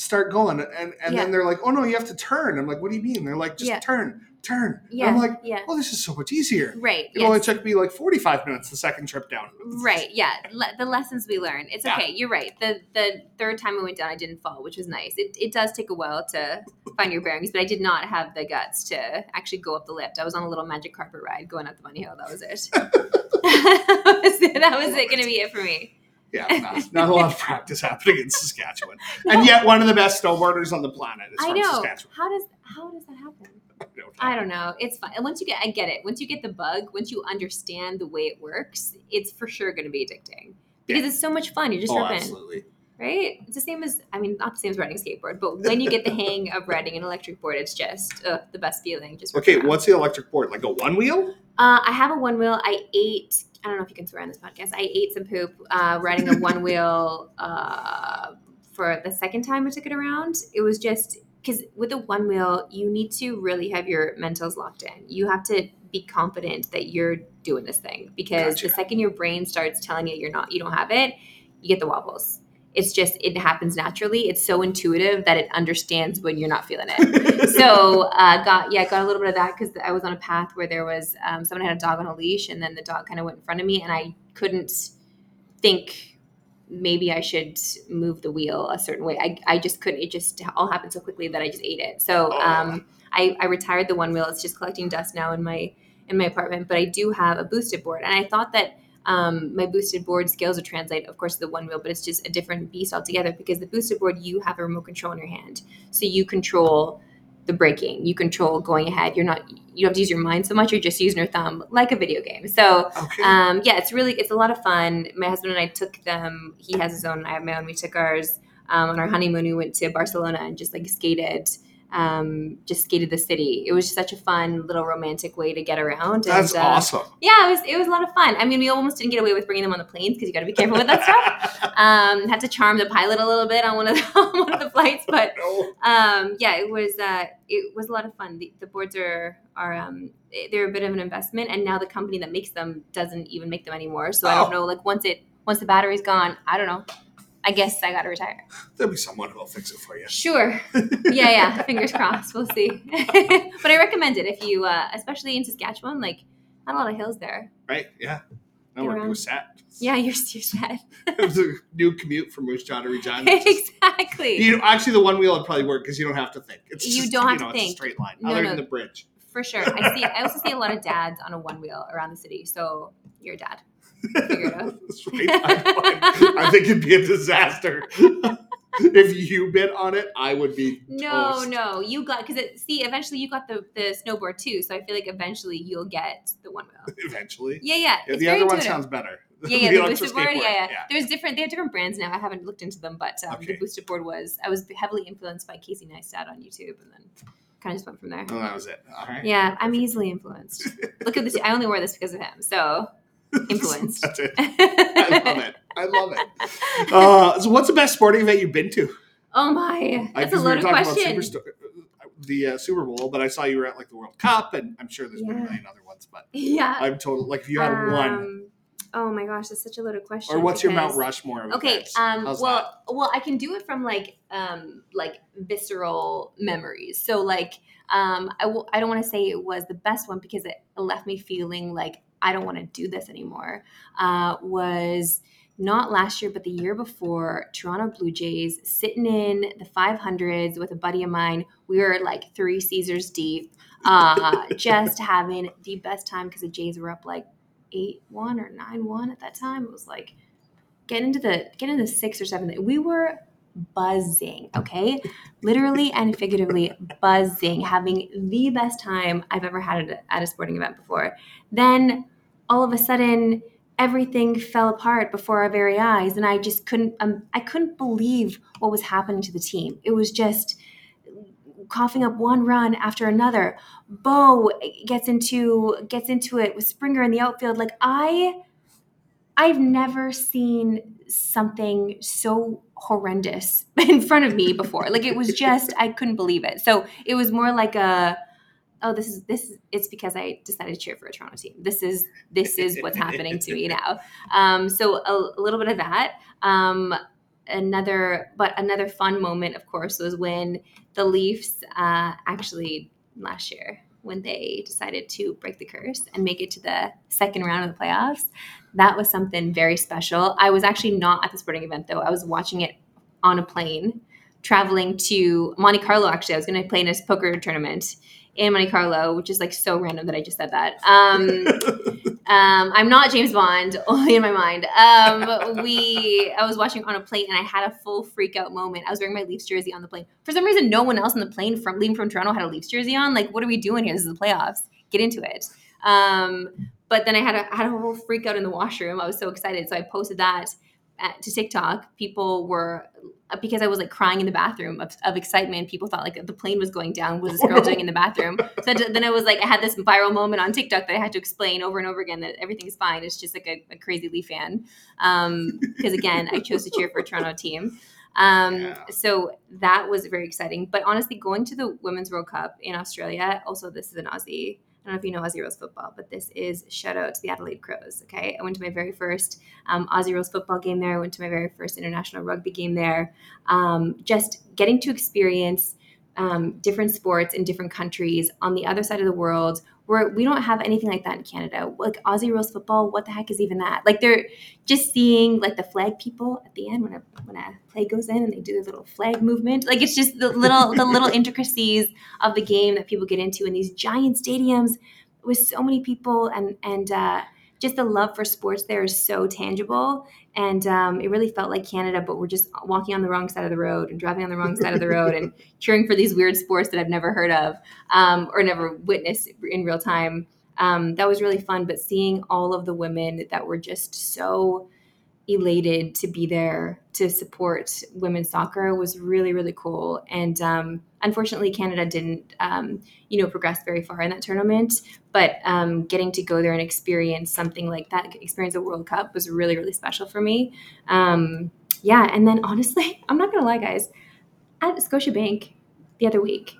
Speaker 1: start going and and
Speaker 2: Yeah.
Speaker 1: then they're like oh no you have to turn i'm like what do you mean they're like just
Speaker 2: Yeah.
Speaker 1: turn turn And
Speaker 2: Yeah.
Speaker 1: i'm like
Speaker 2: yeah.
Speaker 1: oh this is so much easier
Speaker 2: Right.
Speaker 1: it only took me like 45 minutes the second trip down
Speaker 2: Right. Yeah. Le- the lessons we learn. It's
Speaker 1: Yeah.
Speaker 2: okay. You're right. The the third time I went down, I didn't fall, which was nice. It, it does take a while to find your bearings, but I did not have the guts to actually go up the lift. I was on a little magic carpet ride going up the bunny hill. (laughs) That was it. that was it. That was it. Going to be it for me.
Speaker 1: Yeah not, not a lot of (laughs) practice happening in saskatchewan (laughs) and yet one of the best snowboarders on the planet is
Speaker 2: I
Speaker 1: from
Speaker 2: know.
Speaker 1: saskatchewan
Speaker 2: How does how does that happen? (laughs)
Speaker 1: I don't know.
Speaker 2: I don't know. It's fine. And once you get, I get it. Once you get the bug, once you understand the way it works, it's for sure going to be addicting because
Speaker 1: Yeah.
Speaker 2: it's so much fun. You're just
Speaker 1: oh absolutely
Speaker 2: right? It's the same as, I mean, not the same as riding a skateboard, but when you get the hang of riding an electric board, it's just uh, the best feeling. Just
Speaker 1: okay what's the electric board like a one wheel
Speaker 2: Uh, I have a one wheel. I ate. I don't know if you can swear on this podcast. I ate some poop uh, riding a one wheel (laughs) uh, for the second time I took it around. It was just because with a one wheel, you need to really have your mentals locked in. You have to be confident that you're doing this thing because
Speaker 1: Gotcha.
Speaker 2: the second your brain starts telling you you're not, you don't have it, you get the wobbles. It's just it happens naturally. It's so intuitive that it understands when you're not feeling it (laughs) so uh, got yeah got a little bit of that because I was on a path where there was um, someone had a dog on a leash and then the dog kind of went in front of me and I couldn't think maybe I should move the wheel a certain way. I, I just couldn't. It just all happened so quickly that I just ate it. So
Speaker 1: Oh.
Speaker 2: um, I, I retired the one wheel. It's just collecting dust now in my in my apartment. But I do have a boosted board, and I thought that um, my boosted board scales would translate, of course, to the one wheel, but it's just a different beast altogether because the boosted board you have a remote control in your hand, so you control the braking, you control going ahead. You're not you don't have to use your mind so much. You're just using your thumb like a video game. So
Speaker 1: okay
Speaker 2: um, yeah, it's really it's a lot of fun. My husband and I took them. He has his own. I have my own. We took ours um, on our honeymoon. We went to Barcelona and just like skated, um, just skated the city. It was such a fun little romantic way to get around.
Speaker 1: that's
Speaker 2: and, uh,
Speaker 1: awesome
Speaker 2: Yeah, it was it was a lot of fun. I mean, we almost didn't get away with bringing them on the planes because you got to be careful with that (laughs) stuff. Um, had to charm the pilot a little bit on one of the, (laughs) on one of the flights, but (laughs) um, yeah, it was uh, it was a lot of fun. The, the boards are are um, they're a bit of an investment, and now the company that makes them doesn't even make them anymore. So I
Speaker 1: Oh.
Speaker 2: don't know. Like once it once the battery's gone, I don't know. I guess I got to retire.
Speaker 1: There'll be someone who'll fix it for you.
Speaker 2: Sure. Yeah, yeah. Fingers crossed. We'll see. (laughs) but I recommend it if you, uh, especially in Saskatchewan, like not a lot of hills there.
Speaker 1: Right? Yeah. No, we're, set.
Speaker 2: Yeah, you're, you're set.
Speaker 1: it was a new commute from Moose Jaw to Regina. It's (laughs) just-
Speaker 2: exactly.
Speaker 1: You know, actually, the one wheel would probably work because you don't have to think. It's
Speaker 2: You
Speaker 1: just,
Speaker 2: don't have
Speaker 1: know,
Speaker 2: to
Speaker 1: it's
Speaker 2: think.
Speaker 1: a straight line,
Speaker 2: No,
Speaker 1: other
Speaker 2: no.
Speaker 1: than the bridge.
Speaker 2: For sure. I see. I also see a lot of dads on a one wheel around the city. So you're a dad. Figure it out. (laughs)
Speaker 1: Right. I, think it'd be a disaster. (laughs) if you bit on it, I would be
Speaker 2: No,
Speaker 1: toast.
Speaker 2: no, you got because it. See, eventually you got the the snowboard too. So I feel like eventually you'll get the one wheel. (laughs)
Speaker 1: Eventually,
Speaker 2: Yeah, yeah.
Speaker 1: Yeah, the other one sounds better.
Speaker 2: Yeah, yeah,
Speaker 1: The
Speaker 2: the, boosted board. Yeah, yeah,
Speaker 1: yeah.
Speaker 2: There's different. They have different brands now. I haven't looked into them, but um,
Speaker 1: Okay.
Speaker 2: the boosted board was. I was heavily influenced by Casey Neistat on YouTube, and then kind of just went from there.
Speaker 1: Oh, that was it. All right.
Speaker 2: Yeah, I'm easily influenced. Look at this. I only wear this because of him. So influenced.
Speaker 1: That's it. (laughs) I love it. I love it. (laughs) Uh, so, what's the best sporting event you've been to?
Speaker 2: Oh my,
Speaker 1: I-
Speaker 2: that's a
Speaker 1: we were
Speaker 2: loaded
Speaker 1: about
Speaker 2: question.
Speaker 1: The uh, Super Bowl, but I saw you were at like the World Cup, and I'm sure there's been a million other ones. But
Speaker 2: Yeah.
Speaker 1: I'm total like if you had one,
Speaker 2: Um, Oh my gosh, that's such a loaded question.
Speaker 1: or what's your Mount Rushmore? Of
Speaker 2: Okay, um, well, well, I can do it from like, um, like visceral memories. So like, um, I I don't want to say it was the best one because it left me feeling like I don't want to do this anymore. Uh, was not last year, but the year before, Toronto Blue Jays sitting in the 500s with a buddy of mine. We were like three Caesars deep, uh, (laughs) just having the best time because the Jays were up like eight one or nine one at that time. It was like get into the get into the six or seven. We were buzzing, okay, literally and figuratively buzzing, having the best time I've ever had at a, at a sporting event before. Then all of a sudden everything fell apart before our very eyes and i just couldn't um, i couldn't believe what was happening to the team. It was just coughing up one run after another. Bo gets into gets into it with springer in the outfield. Like i i've never seen something so horrendous (laughs) in front of me before. Like it was just i couldn't believe it. So it was more like a oh this is this is it's because i decided to cheer for a toronto team. This is this is what's happening to me (laughs) now. Um so a, a little bit of that. Um another but another fun moment of course was when the leafs uh actually last year when they decided to break the curse and make it to the second round of the playoffs that was something very special. I was actually not at the sporting event though. I was watching it on a plane traveling to monte carlo actually. I was going to play in a poker tournament in Monte Carlo, which is like so random that I just said that. Um, um, I'm not James Bond, (laughs) only in my mind. Um, we, I was watching on a plane and I had a full freak out moment. I was wearing my Leafs jersey on the plane. For some reason, no one else on the plane from leaving from Toronto had a Leafs jersey on. Like, what are we doing here? This is the playoffs. Get into it. Um, but then I had a had a whole freak out in the washroom. I was so excited, so I posted that at, to TikTok. People were uh, because I was like crying in the bathroom of, of excitement. People thought like the plane was going down. What was this (laughs) girl doing in the bathroom? So then it was like I had this viral moment on TikTok that I had to explain over and over again that everything's fine. It's just like a, a crazy Leaf fan. Um, because again, I chose to cheer for a Toronto team. Um,
Speaker 1: Yeah.
Speaker 2: so that was very exciting. But honestly, going to the Women's World Cup in Australia, also this is an Aussie. I don't know if you know Aussie Rules football, but this is shout out to the Adelaide Crows. Okay, I went to my very first um, Aussie Rules football game there. I went to my very first international rugby game there. Um, just getting to experience um, different sports in different countries on the other side of the world where we don't have anything like that in Canada. Like Aussie rules football, what the heck is even that? Like they're just seeing like the flag people at the end when a when a play goes in and they do their little flag movement. Like it's just the little the little (laughs) intricacies of the game that people get into in these giant stadiums with so many people and and uh, just the love for sports there is so tangible and um, it really felt like Canada, but we're just walking on the wrong side of the road and driving on the wrong side of the road and (laughs) cheering for these weird sports that I've never heard of um, or never witnessed in real time. Um, that was really fun, but seeing all of the women that were just so elated to be there to support women's soccer was really really cool and um, unfortunately canada didn't um, you know progress very far in that tournament but um, getting to go there and experience something like that experience a world cup was really really special for me. Um, yeah and then honestly (laughs) i'm not gonna lie guys at scotiabank the other week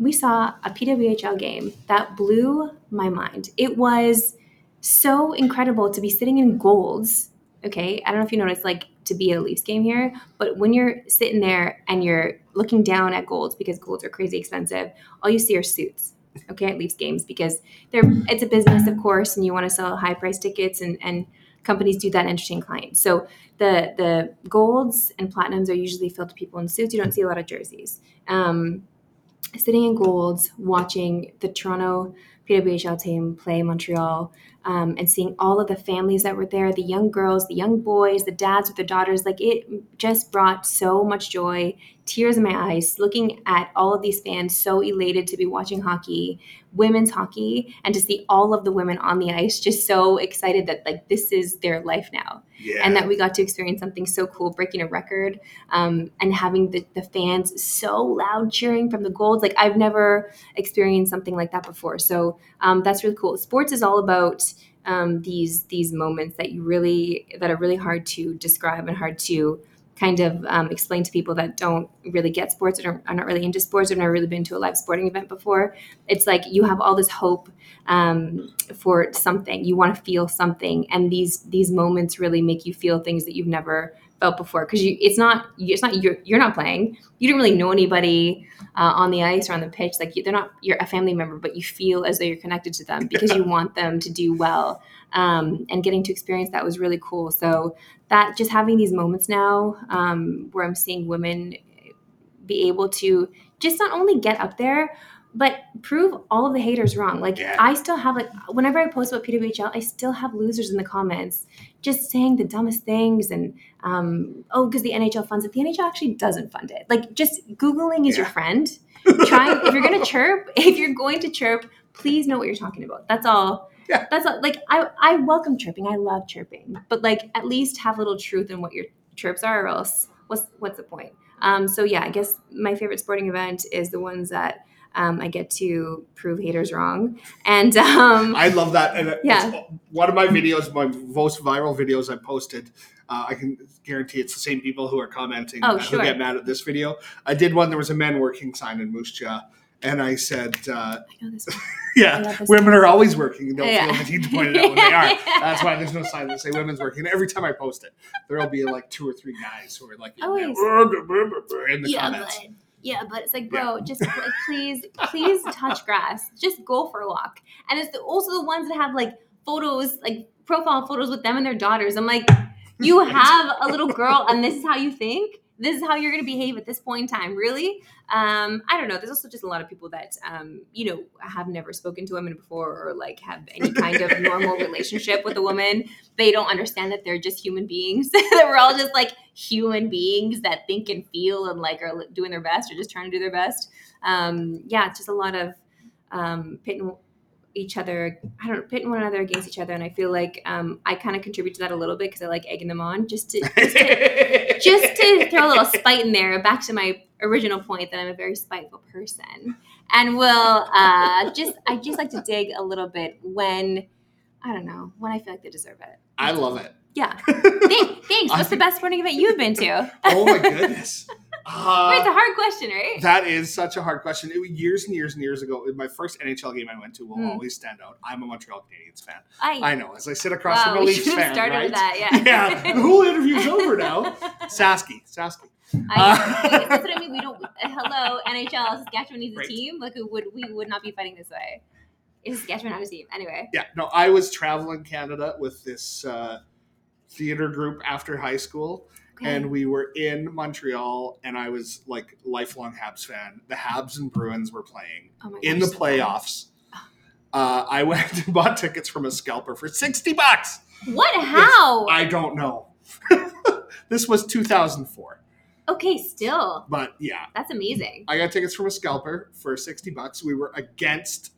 Speaker 2: we saw a pwhl game that blew my mind. It was so incredible to be sitting in golds okay? I don't know if you noticed like to be a leafs game here but when you're sitting there and you're looking down at golds because golds are crazy expensive all you see are suits okay at leafs games because they're it's a business of course and you want to sell high price tickets and and companies do that and entertain clients. So the the golds and platinums are usually filled to people in suits. You don't see a lot of jerseys. Um, sitting in golds watching the toronto PWHL team play Montreal um, and seeing all of the families that were there, the young girls, the young boys, the dads with their daughters, like it just brought so much joy, tears in my eyes, looking at all of these fans so elated to be watching hockey, women's hockey, and to see all of the women on the ice just so excited that like this is their life now.
Speaker 1: Yeah.
Speaker 2: And that we got to experience something so cool, breaking a record, um, and having the, the fans so loud cheering from the gold. Like I've never experienced something like that before. So um, that's really cool. Sports is all about um, these these moments that you really that are really hard to describe and hard to kind of um, explain to people that don't really get sports or are not really into sports or never really been to a live sporting event before. It's like you have all this hope um, for something. You want to feel something, and these these moments really make you feel things that you've never felt before because you it's not it's not you're you're not playing. You don't really know anybody uh, on the ice or on the pitch. Like they're not you're a family member, but you feel as though you're connected to them because you (laughs) want them to do well. Um, and getting to experience that was really cool. So that just having these moments now um, where I'm seeing women be able to just not only get up there, but prove all of the haters wrong. Like
Speaker 1: Yeah.
Speaker 2: I still have like whenever I post about PWHL, I still have losers in the comments just saying the dumbest things and um, oh, because the NHL funds it. The NHL actually doesn't fund it. Like just googling is your friend. (laughs) Trying if you're gonna chirp, (laughs) if you're going to chirp, please know what you're talking about. That's all.
Speaker 1: Yeah.
Speaker 2: That's all. Like I I welcome chirping. I love chirping, but like at least have a little truth in what your chirps are, or else what's what's the point? Um, so yeah, I guess my favorite sporting event is the ones that um, I get to prove haters wrong, and um,
Speaker 1: I love that. And it's
Speaker 2: Yeah.
Speaker 1: one of my videos, my most viral videos I posted, uh, I can guarantee it's the same people who are commenting
Speaker 2: Oh,
Speaker 1: uh,
Speaker 2: sure.
Speaker 1: who get mad at this video. I did one, there was a men working sign in Moose Jaw, and I said, uh,
Speaker 2: I know this. (laughs) I
Speaker 1: yeah,
Speaker 2: this
Speaker 1: women are always working. Don't
Speaker 2: Yeah.
Speaker 1: feel the need to point it out when they are. (laughs) That's why there's no sign that say women's working. Every time I post it, there'll be like two or three guys who are like
Speaker 2: Always.
Speaker 1: in the
Speaker 2: yeah,
Speaker 1: comments.
Speaker 2: but yeah, but it's like, bro, just like, (laughs) please, please touch grass. Just go for a walk. And it's the, also the ones that have like photos, like profile photos with them and their daughters. I'm like, you (laughs) have a little girl, and this is how you think. This is how you're going to behave at this point in time. Really? Um, I don't know. There's also just a lot of people that, um, you know, have never spoken to women before or like have any kind of (laughs) normal relationship with a woman. They don't understand that they're just human beings. (laughs) that we're all just like human beings that think and feel and like are doing their best or just trying to do their best. Um, yeah, it's just a lot of um, pitting each other. I don't know, pitting one another against each other, and I feel like um, I kind of contribute to that a little bit because I like egging them on just to just to, (laughs) just to throw a little spite in there. Back to my original point that I'm a very spiteful person, and will uh, just I just like to dig a little bit when I don't know when I feel like they deserve it.
Speaker 1: I love it.
Speaker 2: Yeah. (laughs) Thanks. Thanks. What's the best sporting event you've been to?
Speaker 1: oh my goodness. (laughs) Uh,
Speaker 2: Wait, it's a hard question, right?
Speaker 1: That is such a hard question. It was years and years and years ago. My first NHL game I went to will
Speaker 2: Hmm.
Speaker 1: always stand out. I'm a Montreal Canadiens fan.
Speaker 2: I,
Speaker 1: I know. As I sit across
Speaker 2: wow,
Speaker 1: from a Leafs fan,
Speaker 2: started
Speaker 1: right?
Speaker 2: with that. Yeah. (laughs)
Speaker 1: yeah, the whole interview's over now. (laughs) Sasky, Sasky.
Speaker 2: I, that's what I mean. We don't. Uh, hello, NHL. Saskatchewan needs a
Speaker 1: Right.
Speaker 2: team. Like we would, we would not be fighting this way. Is Saskatchewan not a team? Anyway.
Speaker 1: Yeah, no, I was traveling Canada with this uh, theater group after high school,
Speaker 2: Okay.
Speaker 1: and we were in Montreal, and I was like lifelong Habs fan. The Habs and Bruins were playing
Speaker 2: oh
Speaker 1: in the
Speaker 2: gosh,
Speaker 1: playoffs. Uh, I (laughs) went and bought tickets from a scalper for sixty bucks.
Speaker 2: What? How?
Speaker 1: I don't know. (laughs) this was 2004,
Speaker 2: okay, still,
Speaker 1: but yeah,
Speaker 2: that's amazing.
Speaker 1: I got tickets from a scalper for 60 bucks. We were against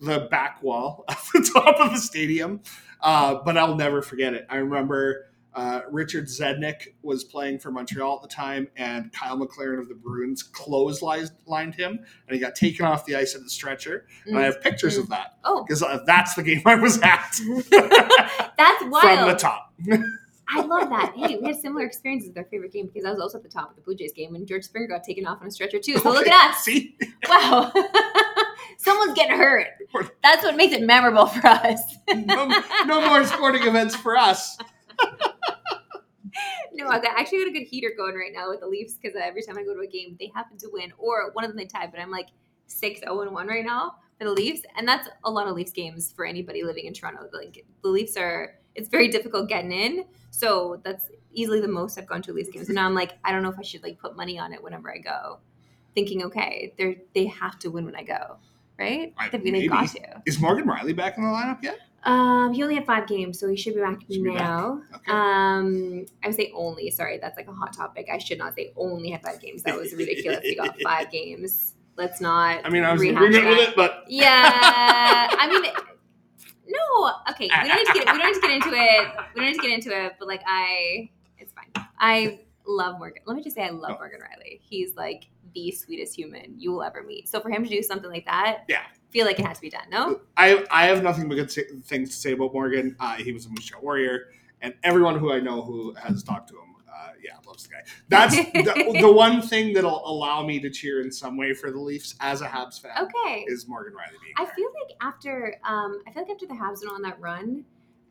Speaker 1: the back wall (laughs) at the top of the stadium, uh, but I'll never forget it. I remember uh, Richard Zednik was playing for Montreal at the time, and Kyle McLaren of the Bruins clotheslined lined him, and he got taken off the ice at the stretcher. And I have pictures of that
Speaker 2: Oh,
Speaker 1: because uh, that's the game I was at (laughs)
Speaker 2: that's wild. (laughs)
Speaker 1: from the top. (laughs)
Speaker 2: I love that. Hey, we had similar experiences with our favorite game because I was also at the top of the Blue Jays game, and George Springer got taken off on a stretcher too. So look at us.
Speaker 1: See,
Speaker 2: Wow. Someone's getting hurt. That's what makes it memorable for us.
Speaker 1: no, no more sporting events for us.
Speaker 2: No, I actually got a good heater going right now with the Leafs because uh, every time I go to a game, they happen to win, or one of them they tie, but I'm like 6 0 and 1 right now for the Leafs. And that's a lot of Leafs games for anybody living in Toronto. Like, the Leafs are, it's very difficult getting in. So that's easily the most I've gone to a Leafs game. So now I'm like, I don't know if I should like put money on it whenever I go, thinking, okay, they're, they have to win when I go. right?
Speaker 1: I-
Speaker 2: think they got to.
Speaker 1: Is Morgan Rielly back in the lineup yet?
Speaker 2: Um, he only had five games, so he should be back
Speaker 1: Should be back.
Speaker 2: now.
Speaker 1: Okay.
Speaker 2: Um, I would say only. Sorry, that's like a hot topic. I should not say only had five games. That was ridiculous. he got (laughs) five games. Let's not.
Speaker 1: I mean, I was in agreement with it, but (laughs)
Speaker 2: Yeah, I mean, no. Okay, we don't need to get we don't need to get into it. We don't need to get into it. But like, I, it's fine. I love Morgan. Let me just say, I love
Speaker 1: Oh.
Speaker 2: Morgan Rielly. He's like the sweetest human you will ever meet. So for him to do something like that,
Speaker 1: Yeah.
Speaker 2: Feel like it had to be done. No,
Speaker 1: I I have nothing but good sa- things to say about Morgan. Uh, he was a Moose Warrior, and everyone who I know who has talked to him, uh, yeah, loves the guy. That's (laughs) the, the one thing that'll allow me to cheer in some way for the Leafs as a Habs fan
Speaker 2: okay.
Speaker 1: is Morgan Rielly being
Speaker 2: I
Speaker 1: there.
Speaker 2: feel like after um, I feel like after the Habs went on that run,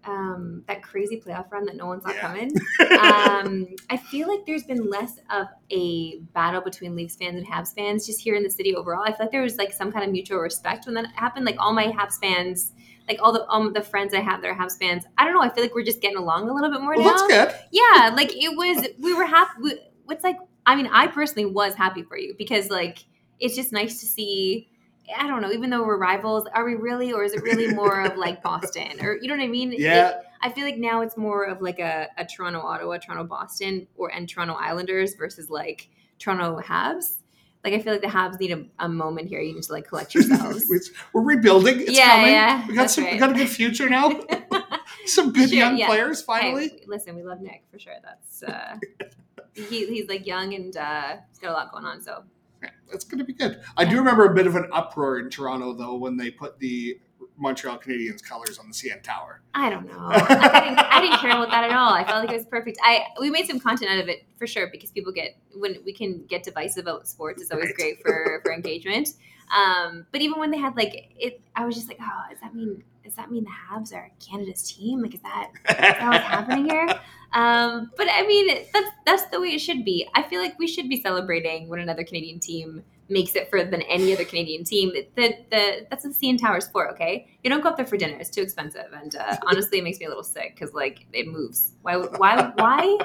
Speaker 2: um, that crazy playoff run that no one saw
Speaker 1: Yeah.
Speaker 2: coming. (laughs) um, I feel like there's been less of a battle between Leafs fans and Habs fans just here in the city overall. I feel like there was like some kind of mutual respect when that happened. Like all my Habs fans, like all the um, the friends I have that are Habs fans. I don't know. I feel like we're just getting along a little bit more
Speaker 1: well,
Speaker 2: now.
Speaker 1: that's good.
Speaker 2: Yeah, like it was. We were happy. We, it's like I mean, I personally was happy for you because like it's just nice to see. I don't know. Even though we're rivals, are we really, or is it really (laughs) more of like Boston, or you know what I mean? It-
Speaker 1: Yeah,
Speaker 2: I feel like now it's more of like a, a Toronto, Ottawa, Toronto, Boston, or and Toronto Islanders versus like Toronto Habs. Like I feel like the Habs need a, a moment here. You need to like collect (laughs) yourselves.
Speaker 1: We're rebuilding. It's
Speaker 2: Yeah,
Speaker 1: coming.
Speaker 2: yeah,
Speaker 1: we got some. We got a good future now. (laughs) some good
Speaker 2: Sure,
Speaker 1: young
Speaker 2: yeah.
Speaker 1: players finally.
Speaker 2: Hey, listen, we love Nick for sure. That's uh, he, he's like young and uh, he's got a lot going on. So
Speaker 1: That's going to be good. I do remember a bit of an uproar in Toronto though when they put the Montreal Canadiens colors on the CN Tower.
Speaker 2: I don't know. I didn't I didn't (laughs) care about that at all. I felt like it was perfect. I we made some content out of it for sure because people get when we can get divisive about sports. It's always
Speaker 1: Right.
Speaker 2: great for for engagement. Um, but even when they had like it, I was just like, oh, does that mean does that mean the Habs are Canada's team? Like, is that (laughs) is that what's happening here? Um, but I mean, that's that's the way it should be. I feel like we should be celebrating when another Canadian team makes it further than any other Canadian team. The, the that's what CN Tower's for. Okay, you don't go up there for dinner; it's too expensive, and uh, (laughs) honestly, it makes me a little sick because like it moves. Why? Why? Why?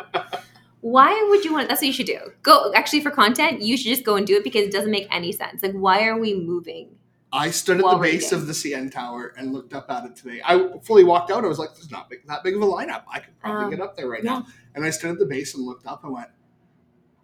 Speaker 2: Why would you want? That's what you should do. Go actually for content. You should just go and do it because it doesn't make any sense. Like, why are we moving?
Speaker 1: I stood at
Speaker 2: While
Speaker 1: the base of the CN Tower and looked up at it today. I fully walked out. I was like, "There's not big, that big of a lineup. I could probably
Speaker 2: Um,
Speaker 1: get up there right
Speaker 2: yeah.
Speaker 1: now." And I stood at the base and looked up and went,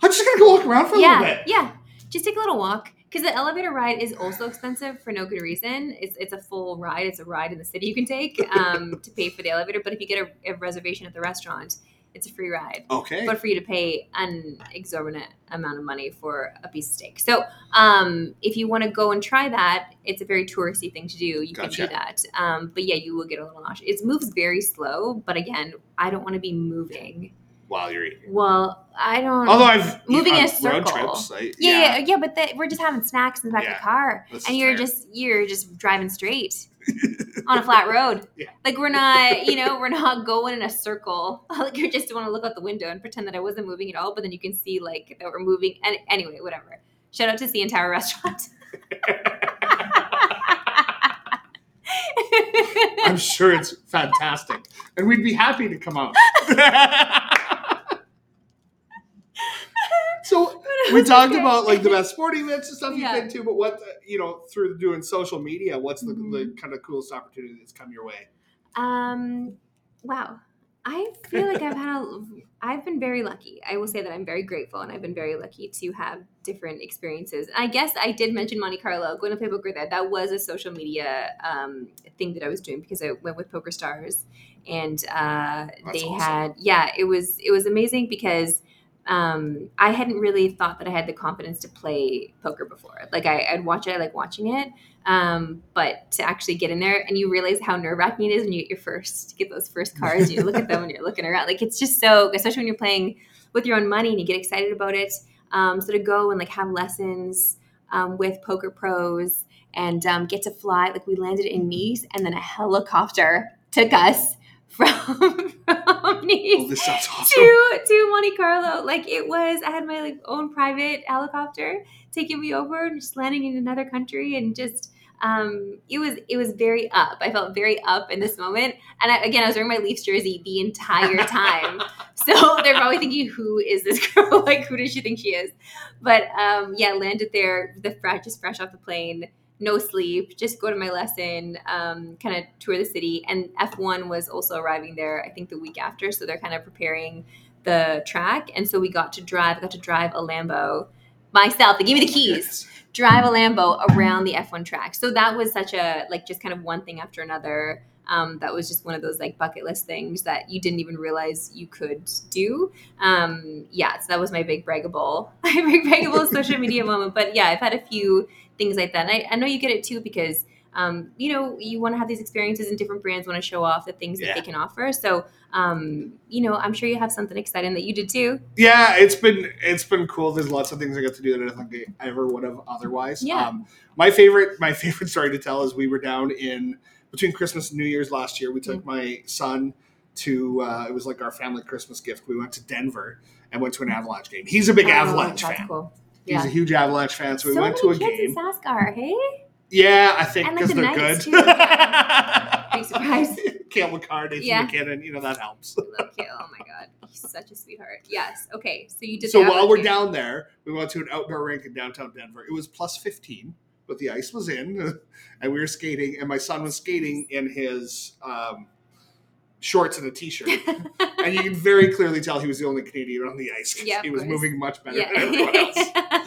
Speaker 1: "I'm just gonna go walk around for a little bit."
Speaker 2: yeah. Just take a little walk because the elevator ride is also expensive for no good reason. It's it's a full ride. It's a ride in the city you can take (laughs) um, to pay for the elevator. But if you get a, a reservation at the restaurant, it's a free ride.
Speaker 1: Okay.
Speaker 2: But for you to pay an exorbitant amount of money for a piece of steak. So um, if you want to go and try that, it's a very touristy thing to do. You
Speaker 1: Gotcha.
Speaker 2: can do that. Um, but yeah, you will get a little nauseous. It moves very slow. But again, I don't want to be moving.
Speaker 1: While you're eating.
Speaker 2: Well, I don't.
Speaker 1: Although I've
Speaker 2: Moving in a
Speaker 1: road
Speaker 2: circle.
Speaker 1: trips, I,
Speaker 2: Yeah, yeah, yeah, but the, we're just having snacks in the back of the car, and you're
Speaker 1: fair.
Speaker 2: just you're just driving straight (laughs) on a flat road.
Speaker 1: Yeah.
Speaker 2: Like we're not, you know, we're not going in a circle. (laughs) Like you just want to look out the window and pretend that I wasn't moving at all, but then you can see like that we're moving. And anyway, whatever. Shout out to the entire restaurant. (laughs)
Speaker 1: I'm sure it's fantastic, and we'd be happy to come out. So (laughs) we talked about like the best sporting events and stuff you've
Speaker 2: Yeah.
Speaker 1: been to, but what you know through doing social media, what's the, the
Speaker 2: Mhm.
Speaker 1: kind of coolest opportunity that's come your way?
Speaker 2: Um, wow. I feel like I've had a, I've been very lucky. I will say that I'm very grateful and I've been very lucky to have different experiences. I guess I did mention Monte Carlo, going to play poker there. That was a social media um, thing that I was doing because I went with PokerStars and uh, they
Speaker 1: awesome.
Speaker 2: had, yeah, it was, it was amazing because um, I hadn't really thought that I had the confidence to play poker before. Like I, I'd watch it, I like watching it, um, but to actually get in there and you realize how nerve wracking it is when you get your first, get those first cards, you look at them (laughs) and you're looking around. Like it's just so, especially when you're playing with your own money and you get excited about it. Um, so to go and like have lessons um, with poker pros and um, get to fly, like we landed in Nice and then a helicopter took us from, (laughs) from Nice
Speaker 1: Oh, awesome.
Speaker 2: to to Monte Carlo. Like it was, I had my like own private helicopter taking me over and just landing in another country and just um it was it was very up. I felt very up in this moment. And I, again i was wearing my leafs jersey the entire (laughs) time. So they're probably thinking who is this girl? (laughs) Like who does she think she is? But um yeah landed there the fresh just fresh off the plane no sleep, just go to my lesson, um, kind of tour the city. And F1 was also arriving there, I think, the week after. So they're kind of preparing the track. And so we got to drive, I got to drive a Lambo myself. They gave me the keys, (laughs) drive a Lambo around the F1 track. So that was such a, like, just kind of one thing after another. Um, that was just one of those like bucket list things that you didn't even realize you could do. Um, yeah, so that was my big braggable, (laughs) my big braggable social media (laughs) moment. But yeah, I've had a few things like that. And I, I know you get it too because um, you know you want to have these experiences and different brands want to show off the things
Speaker 1: Yeah.
Speaker 2: that they can offer. So um, you know, I'm sure you have something exciting that you did too.
Speaker 1: Yeah, it's been it's been cool. There's lots of things I got to do that I don't think I ever would have otherwise.
Speaker 2: Yeah.
Speaker 1: Um, my favorite my (laughs) favorite story to tell is we were down in between Christmas and New Year's last year. We took my son to uh, it was like our family Christmas gift. We went to Denver and went to an Avalanche game. He's a big
Speaker 2: Oh,
Speaker 1: Avalanche
Speaker 2: that's
Speaker 1: fan.
Speaker 2: Cool.
Speaker 1: He's
Speaker 2: Yeah.
Speaker 1: a huge Avalanche fan, so we
Speaker 2: so
Speaker 1: went to a
Speaker 2: kids
Speaker 1: game.
Speaker 2: in Saskar, hey?
Speaker 1: Yeah, I think
Speaker 2: And, like,
Speaker 1: because
Speaker 2: the
Speaker 1: they're good.
Speaker 2: Big surprise.
Speaker 1: Makar, Nathan
Speaker 2: Yeah.
Speaker 1: MacKinnon, you know that helps.
Speaker 2: Okay, oh my god, he's such a sweetheart. Yes. Okay, so you did.
Speaker 1: So while we're down there, we went to an outdoor rink in downtown Denver. It was plus 15, but the ice was in, (laughs) and we were skating, and my son was skating in his um, shorts and a t-shirt. (laughs) and you can very clearly tell he was the only Canadian on the ice
Speaker 2: Yeah,
Speaker 1: he was
Speaker 2: course.
Speaker 1: moving much better
Speaker 2: yeah.
Speaker 1: than everyone (laughs)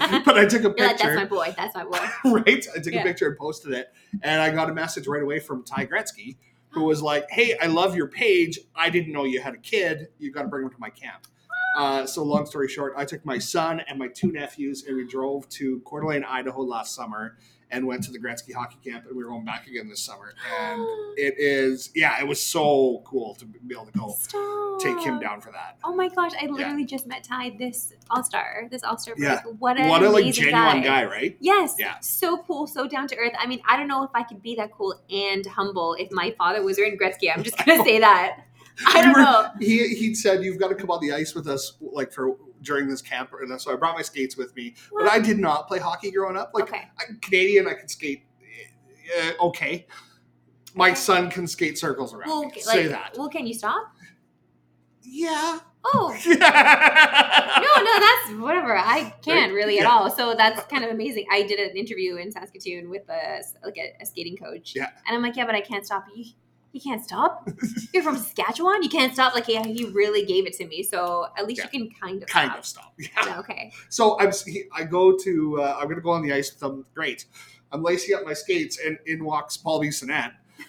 Speaker 1: else. But I took a
Speaker 2: You're like, that's my
Speaker 1: picture,
Speaker 2: boy. That's my boy. (laughs)
Speaker 1: right? I took
Speaker 2: Yeah.
Speaker 1: a picture and posted it, and I got a message right away from Ty Gretzky, who was like, "Hey, I love your page. I didn't know you had a kid. You've got to bring him to my camp." (gasps) Uh, so, long story short, I took my son and my two nephews, and we drove to Coeur d'Alene, Idaho last summer, and went to the Gretzky hockey camp, and we were going back again this summer. And (gasps) it is, yeah, it was so cool to be able to go
Speaker 2: Stop.
Speaker 1: take him down for that.
Speaker 2: Oh my gosh, I literally just met Ty this All Star, this All Star break.
Speaker 1: Yeah.
Speaker 2: What a
Speaker 1: what a like genuine guy, right?
Speaker 2: Yes.
Speaker 1: Yeah.
Speaker 2: So cool, so down to earth. I mean, I don't know if I could be that cool and humble if my father was Wayne Gretzky. I'm just gonna (laughs) say that. I don't know.
Speaker 1: He he said you've got to come on the ice with us like for during this camp, and so I brought my skates with me. But I did not play hockey growing up. Like
Speaker 2: okay.
Speaker 1: I'm Canadian, I can skate uh, okay. My son can skate circles around.
Speaker 2: Well,
Speaker 1: me.
Speaker 2: okay,
Speaker 1: Say
Speaker 2: like,
Speaker 1: that.
Speaker 2: well, can you stop?
Speaker 1: Yeah.
Speaker 2: Oh. (laughs) No, no, that's whatever. I can't really at all. So that's kind of amazing. I did an interview in Saskatoon with a like a, a skating coach.
Speaker 1: Yeah.
Speaker 2: And I'm like, yeah, but I can't stop. You, you can't stop. (laughs) You're from Saskatchewan. You can't stop. Like, yeah, he really gave it to me. So at least
Speaker 1: Yeah.
Speaker 2: you can kind of
Speaker 1: kind
Speaker 2: stop.
Speaker 1: of stop. Yeah.
Speaker 2: Yeah, okay.
Speaker 1: So I'm I go to uh, I'm gonna go on the ice with them. Great. I'm lacing up my skates, and in walks Paul B. (laughs)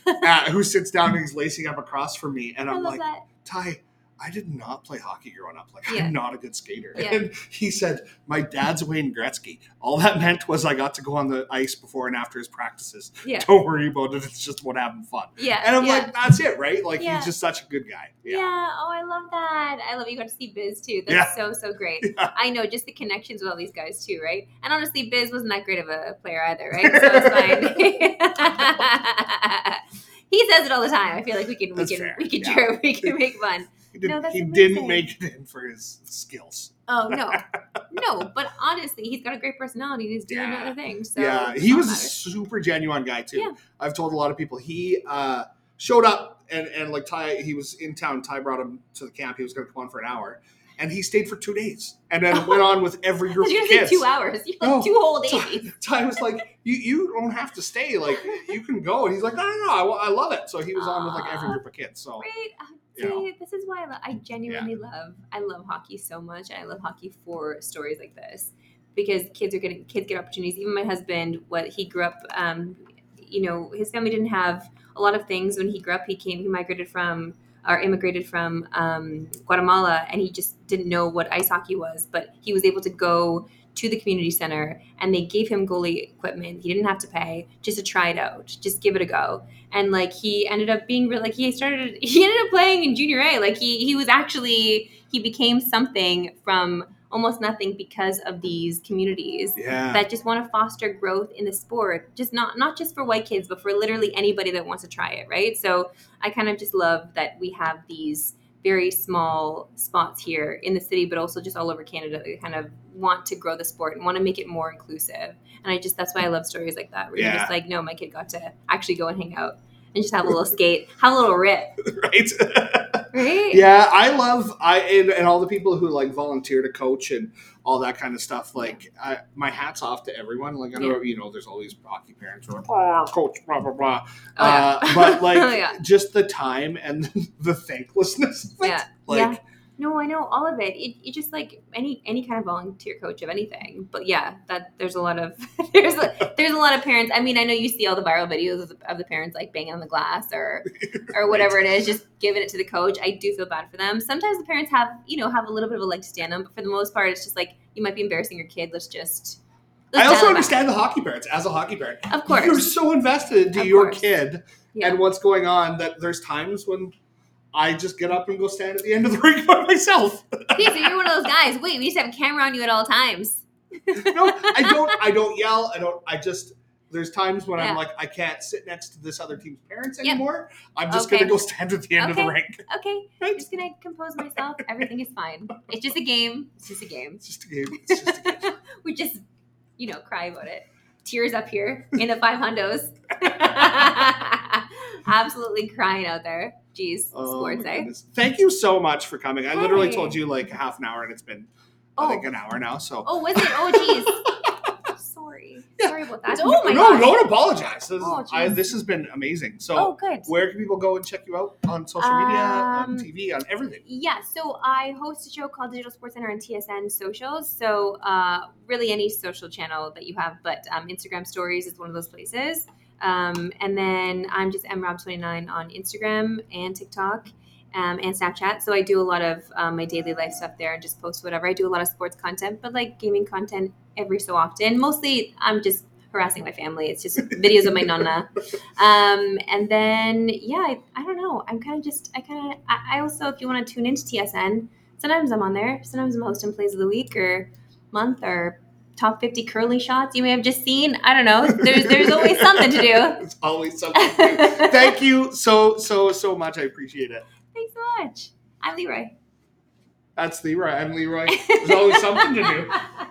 Speaker 1: Uh, who sits down and he's lacing up across from me, and I'm like,
Speaker 2: that.
Speaker 1: Ty, I did not play hockey growing up. Like,
Speaker 2: Yeah.
Speaker 1: I'm not a good skater.
Speaker 2: Yeah.
Speaker 1: And he said, My dad's Wayne Gretzky. All that meant was I got to go on the ice before and after his practices.
Speaker 2: Yeah.
Speaker 1: Don't worry about it. It's just what having fun.
Speaker 2: Yeah.
Speaker 1: And I'm
Speaker 2: yeah.
Speaker 1: like, That's it, right? Like, he's just such a good guy.
Speaker 2: Yeah.
Speaker 1: Yeah.
Speaker 2: Oh, I love that. I love you got to see Biz too. That's so so great. (laughs) I know just the connections with all these guys too, right? And honestly, Biz wasn't that great of a player either, right? So it's fine. (laughs) (laughs) he says it all the time. I feel like we can we can
Speaker 1: fair.
Speaker 2: we can
Speaker 1: Yeah.
Speaker 2: we can make fun.
Speaker 1: He, did,
Speaker 2: No,
Speaker 1: he didn't make it in for his skills.
Speaker 2: Oh no, (laughs) no. But honestly, he's got a great personality. and He's doing
Speaker 1: Yeah.
Speaker 2: other things. So
Speaker 1: yeah, he was a super genuine guy too.
Speaker 2: Yeah.
Speaker 1: I've told a lot of people he uh, showed up and and like Ty, he was in town. Ty brought him to the camp. He was going to come on for an hour, and he stayed for two days, and then (laughs) went on with every group of kids.
Speaker 2: two hours. (laughs) You like
Speaker 1: No.
Speaker 2: two whole days.
Speaker 1: Ty was like, "You you don't have to stay. Like you can go." And he's like, "No, no, no. I, I love it." So he was on with like every group of kids. So
Speaker 2: Right.
Speaker 1: You know.
Speaker 2: This is why I, lo- I genuinely love. I love hockey so much. and I love hockey for stories like this because kids are getting kids get opportunities. Even my husband, what he grew up, um, you know, his family didn't have a lot of things when he grew up. He came, he migrated from or immigrated from um, Guatemala, and he just didn't know what ice hockey was. But he was able to go to the community center, and they gave him goalie equipment. He didn't have to pay just to try it out, just give it a go. And like he ended up being like he started (laughs) he ended up playing in junior a. Like he he was actually he became something from almost nothing because of these communities
Speaker 1: yeah,
Speaker 2: that just want to foster growth in the sport. Just not not just for white kids but for literally anybody that wants to try it right? So i kind of just love that we have these very small spots here in the city but also just all over canada that kind of want to grow the sport and want to make it more inclusive and i just that's why i love stories like that where you're just like no my kid got to actually go and hang out and just have a little skate have a little rip (laughs)
Speaker 1: right. (laughs)
Speaker 2: right?
Speaker 1: yeah, I love I and, and all the people who like volunteer to coach and all that kind of stuff. Like, I, my hats off to everyone. Like, I know you know, there's always hockey parents who are like, "Oh, coach, blah blah blah."
Speaker 2: Oh, yeah.
Speaker 1: uh, but (laughs) like,
Speaker 2: Oh, yeah.
Speaker 1: just the time and the thanklessness. Of it.
Speaker 2: Yeah.
Speaker 1: Like,
Speaker 2: yeah. No, I know all of it. It, it just like any any kind of volunteer coach of anything. But yeah, that there's a lot of (laughs) there's a, there's a lot of parents. I mean, I know you see all the viral videos of the, of the parents like banging on the glass or (laughs) or whatever it is, just giving it to the coach. I do feel bad for them. Sometimes the parents have you know have a little bit of a leg to stand on, but for the most part, it's just like you might be embarrassing your kid. Let's just. Let's
Speaker 1: I also
Speaker 2: dial it back.
Speaker 1: understand the hockey parents as a hockey parent.
Speaker 2: Of course.
Speaker 1: You're so invested into
Speaker 2: Of
Speaker 1: your
Speaker 2: course.
Speaker 1: kid
Speaker 2: Yeah.
Speaker 1: and what's going on that there's times when I just get up and go stand at the end of the (laughs) rink by myself.
Speaker 2: okay, so you're one of those guys. Wait, we used to have a camera on you at all times. (laughs)
Speaker 1: no, I don't. I don't yell. I don't. I just. There's times when
Speaker 2: Yeah.
Speaker 1: I'm like, I can't sit next to this other team's parents
Speaker 2: Yep.
Speaker 1: anymore. I'm just
Speaker 2: Okay.
Speaker 1: gonna go stand at the end of the
Speaker 2: Okay.
Speaker 1: rink.
Speaker 2: Okay,
Speaker 1: Right?
Speaker 2: I'm just gonna compose myself. Everything is fine. It's just a game. It's just a game.
Speaker 1: It's just a game. It's just a game. (laughs)
Speaker 2: we just, you know, cry about it. Tears up here in the five hundos. Absolutely crying out there.
Speaker 1: Oh,
Speaker 2: sports,
Speaker 1: goodness. Thank you so much for coming. I literally told you like half an hour, and it's been I
Speaker 2: Oh,
Speaker 1: think an hour now. So
Speaker 2: oh, was it? Oh, jeez. (laughs) Sorry.
Speaker 1: Yeah.
Speaker 2: Sorry about that. Oh my
Speaker 1: no,
Speaker 2: gosh.
Speaker 1: don't apologize. This,
Speaker 2: Oh,
Speaker 1: I, this has been amazing. So,
Speaker 2: Oh, good.
Speaker 1: where can people go and check you out on social media, on
Speaker 2: Um,
Speaker 1: TV, on everything?
Speaker 2: Yeah, so I host a show called Digital SportsCentre on TSN Socials. So uh, really any social channel that you have, but um, Instagram Stories is one of those places. Um, and then I'm just mrob29 on Instagram and TikTok um, and Snapchat. So I do a lot of um, my daily life stuff there and just post whatever. I do a lot of sports content, but like gaming content every so often. Mostly I'm just harassing my family. It's just (laughs) videos of my nonna. Um, and then yeah, I, I don't know. I'm kind of just I kind of I, I also if you want to tune into TSN, sometimes I'm on there. Sometimes I'm hosting plays of the week or month or top 50 curly shots you may have just seen. I don't know. There's there's always something to do. (laughs)
Speaker 1: it's always something. to do. Thank you so so so much. I appreciate it.
Speaker 2: Thanks so much. I'm Leroy.
Speaker 1: That's Leroy. I'm Leroy. There's always something to do. (laughs)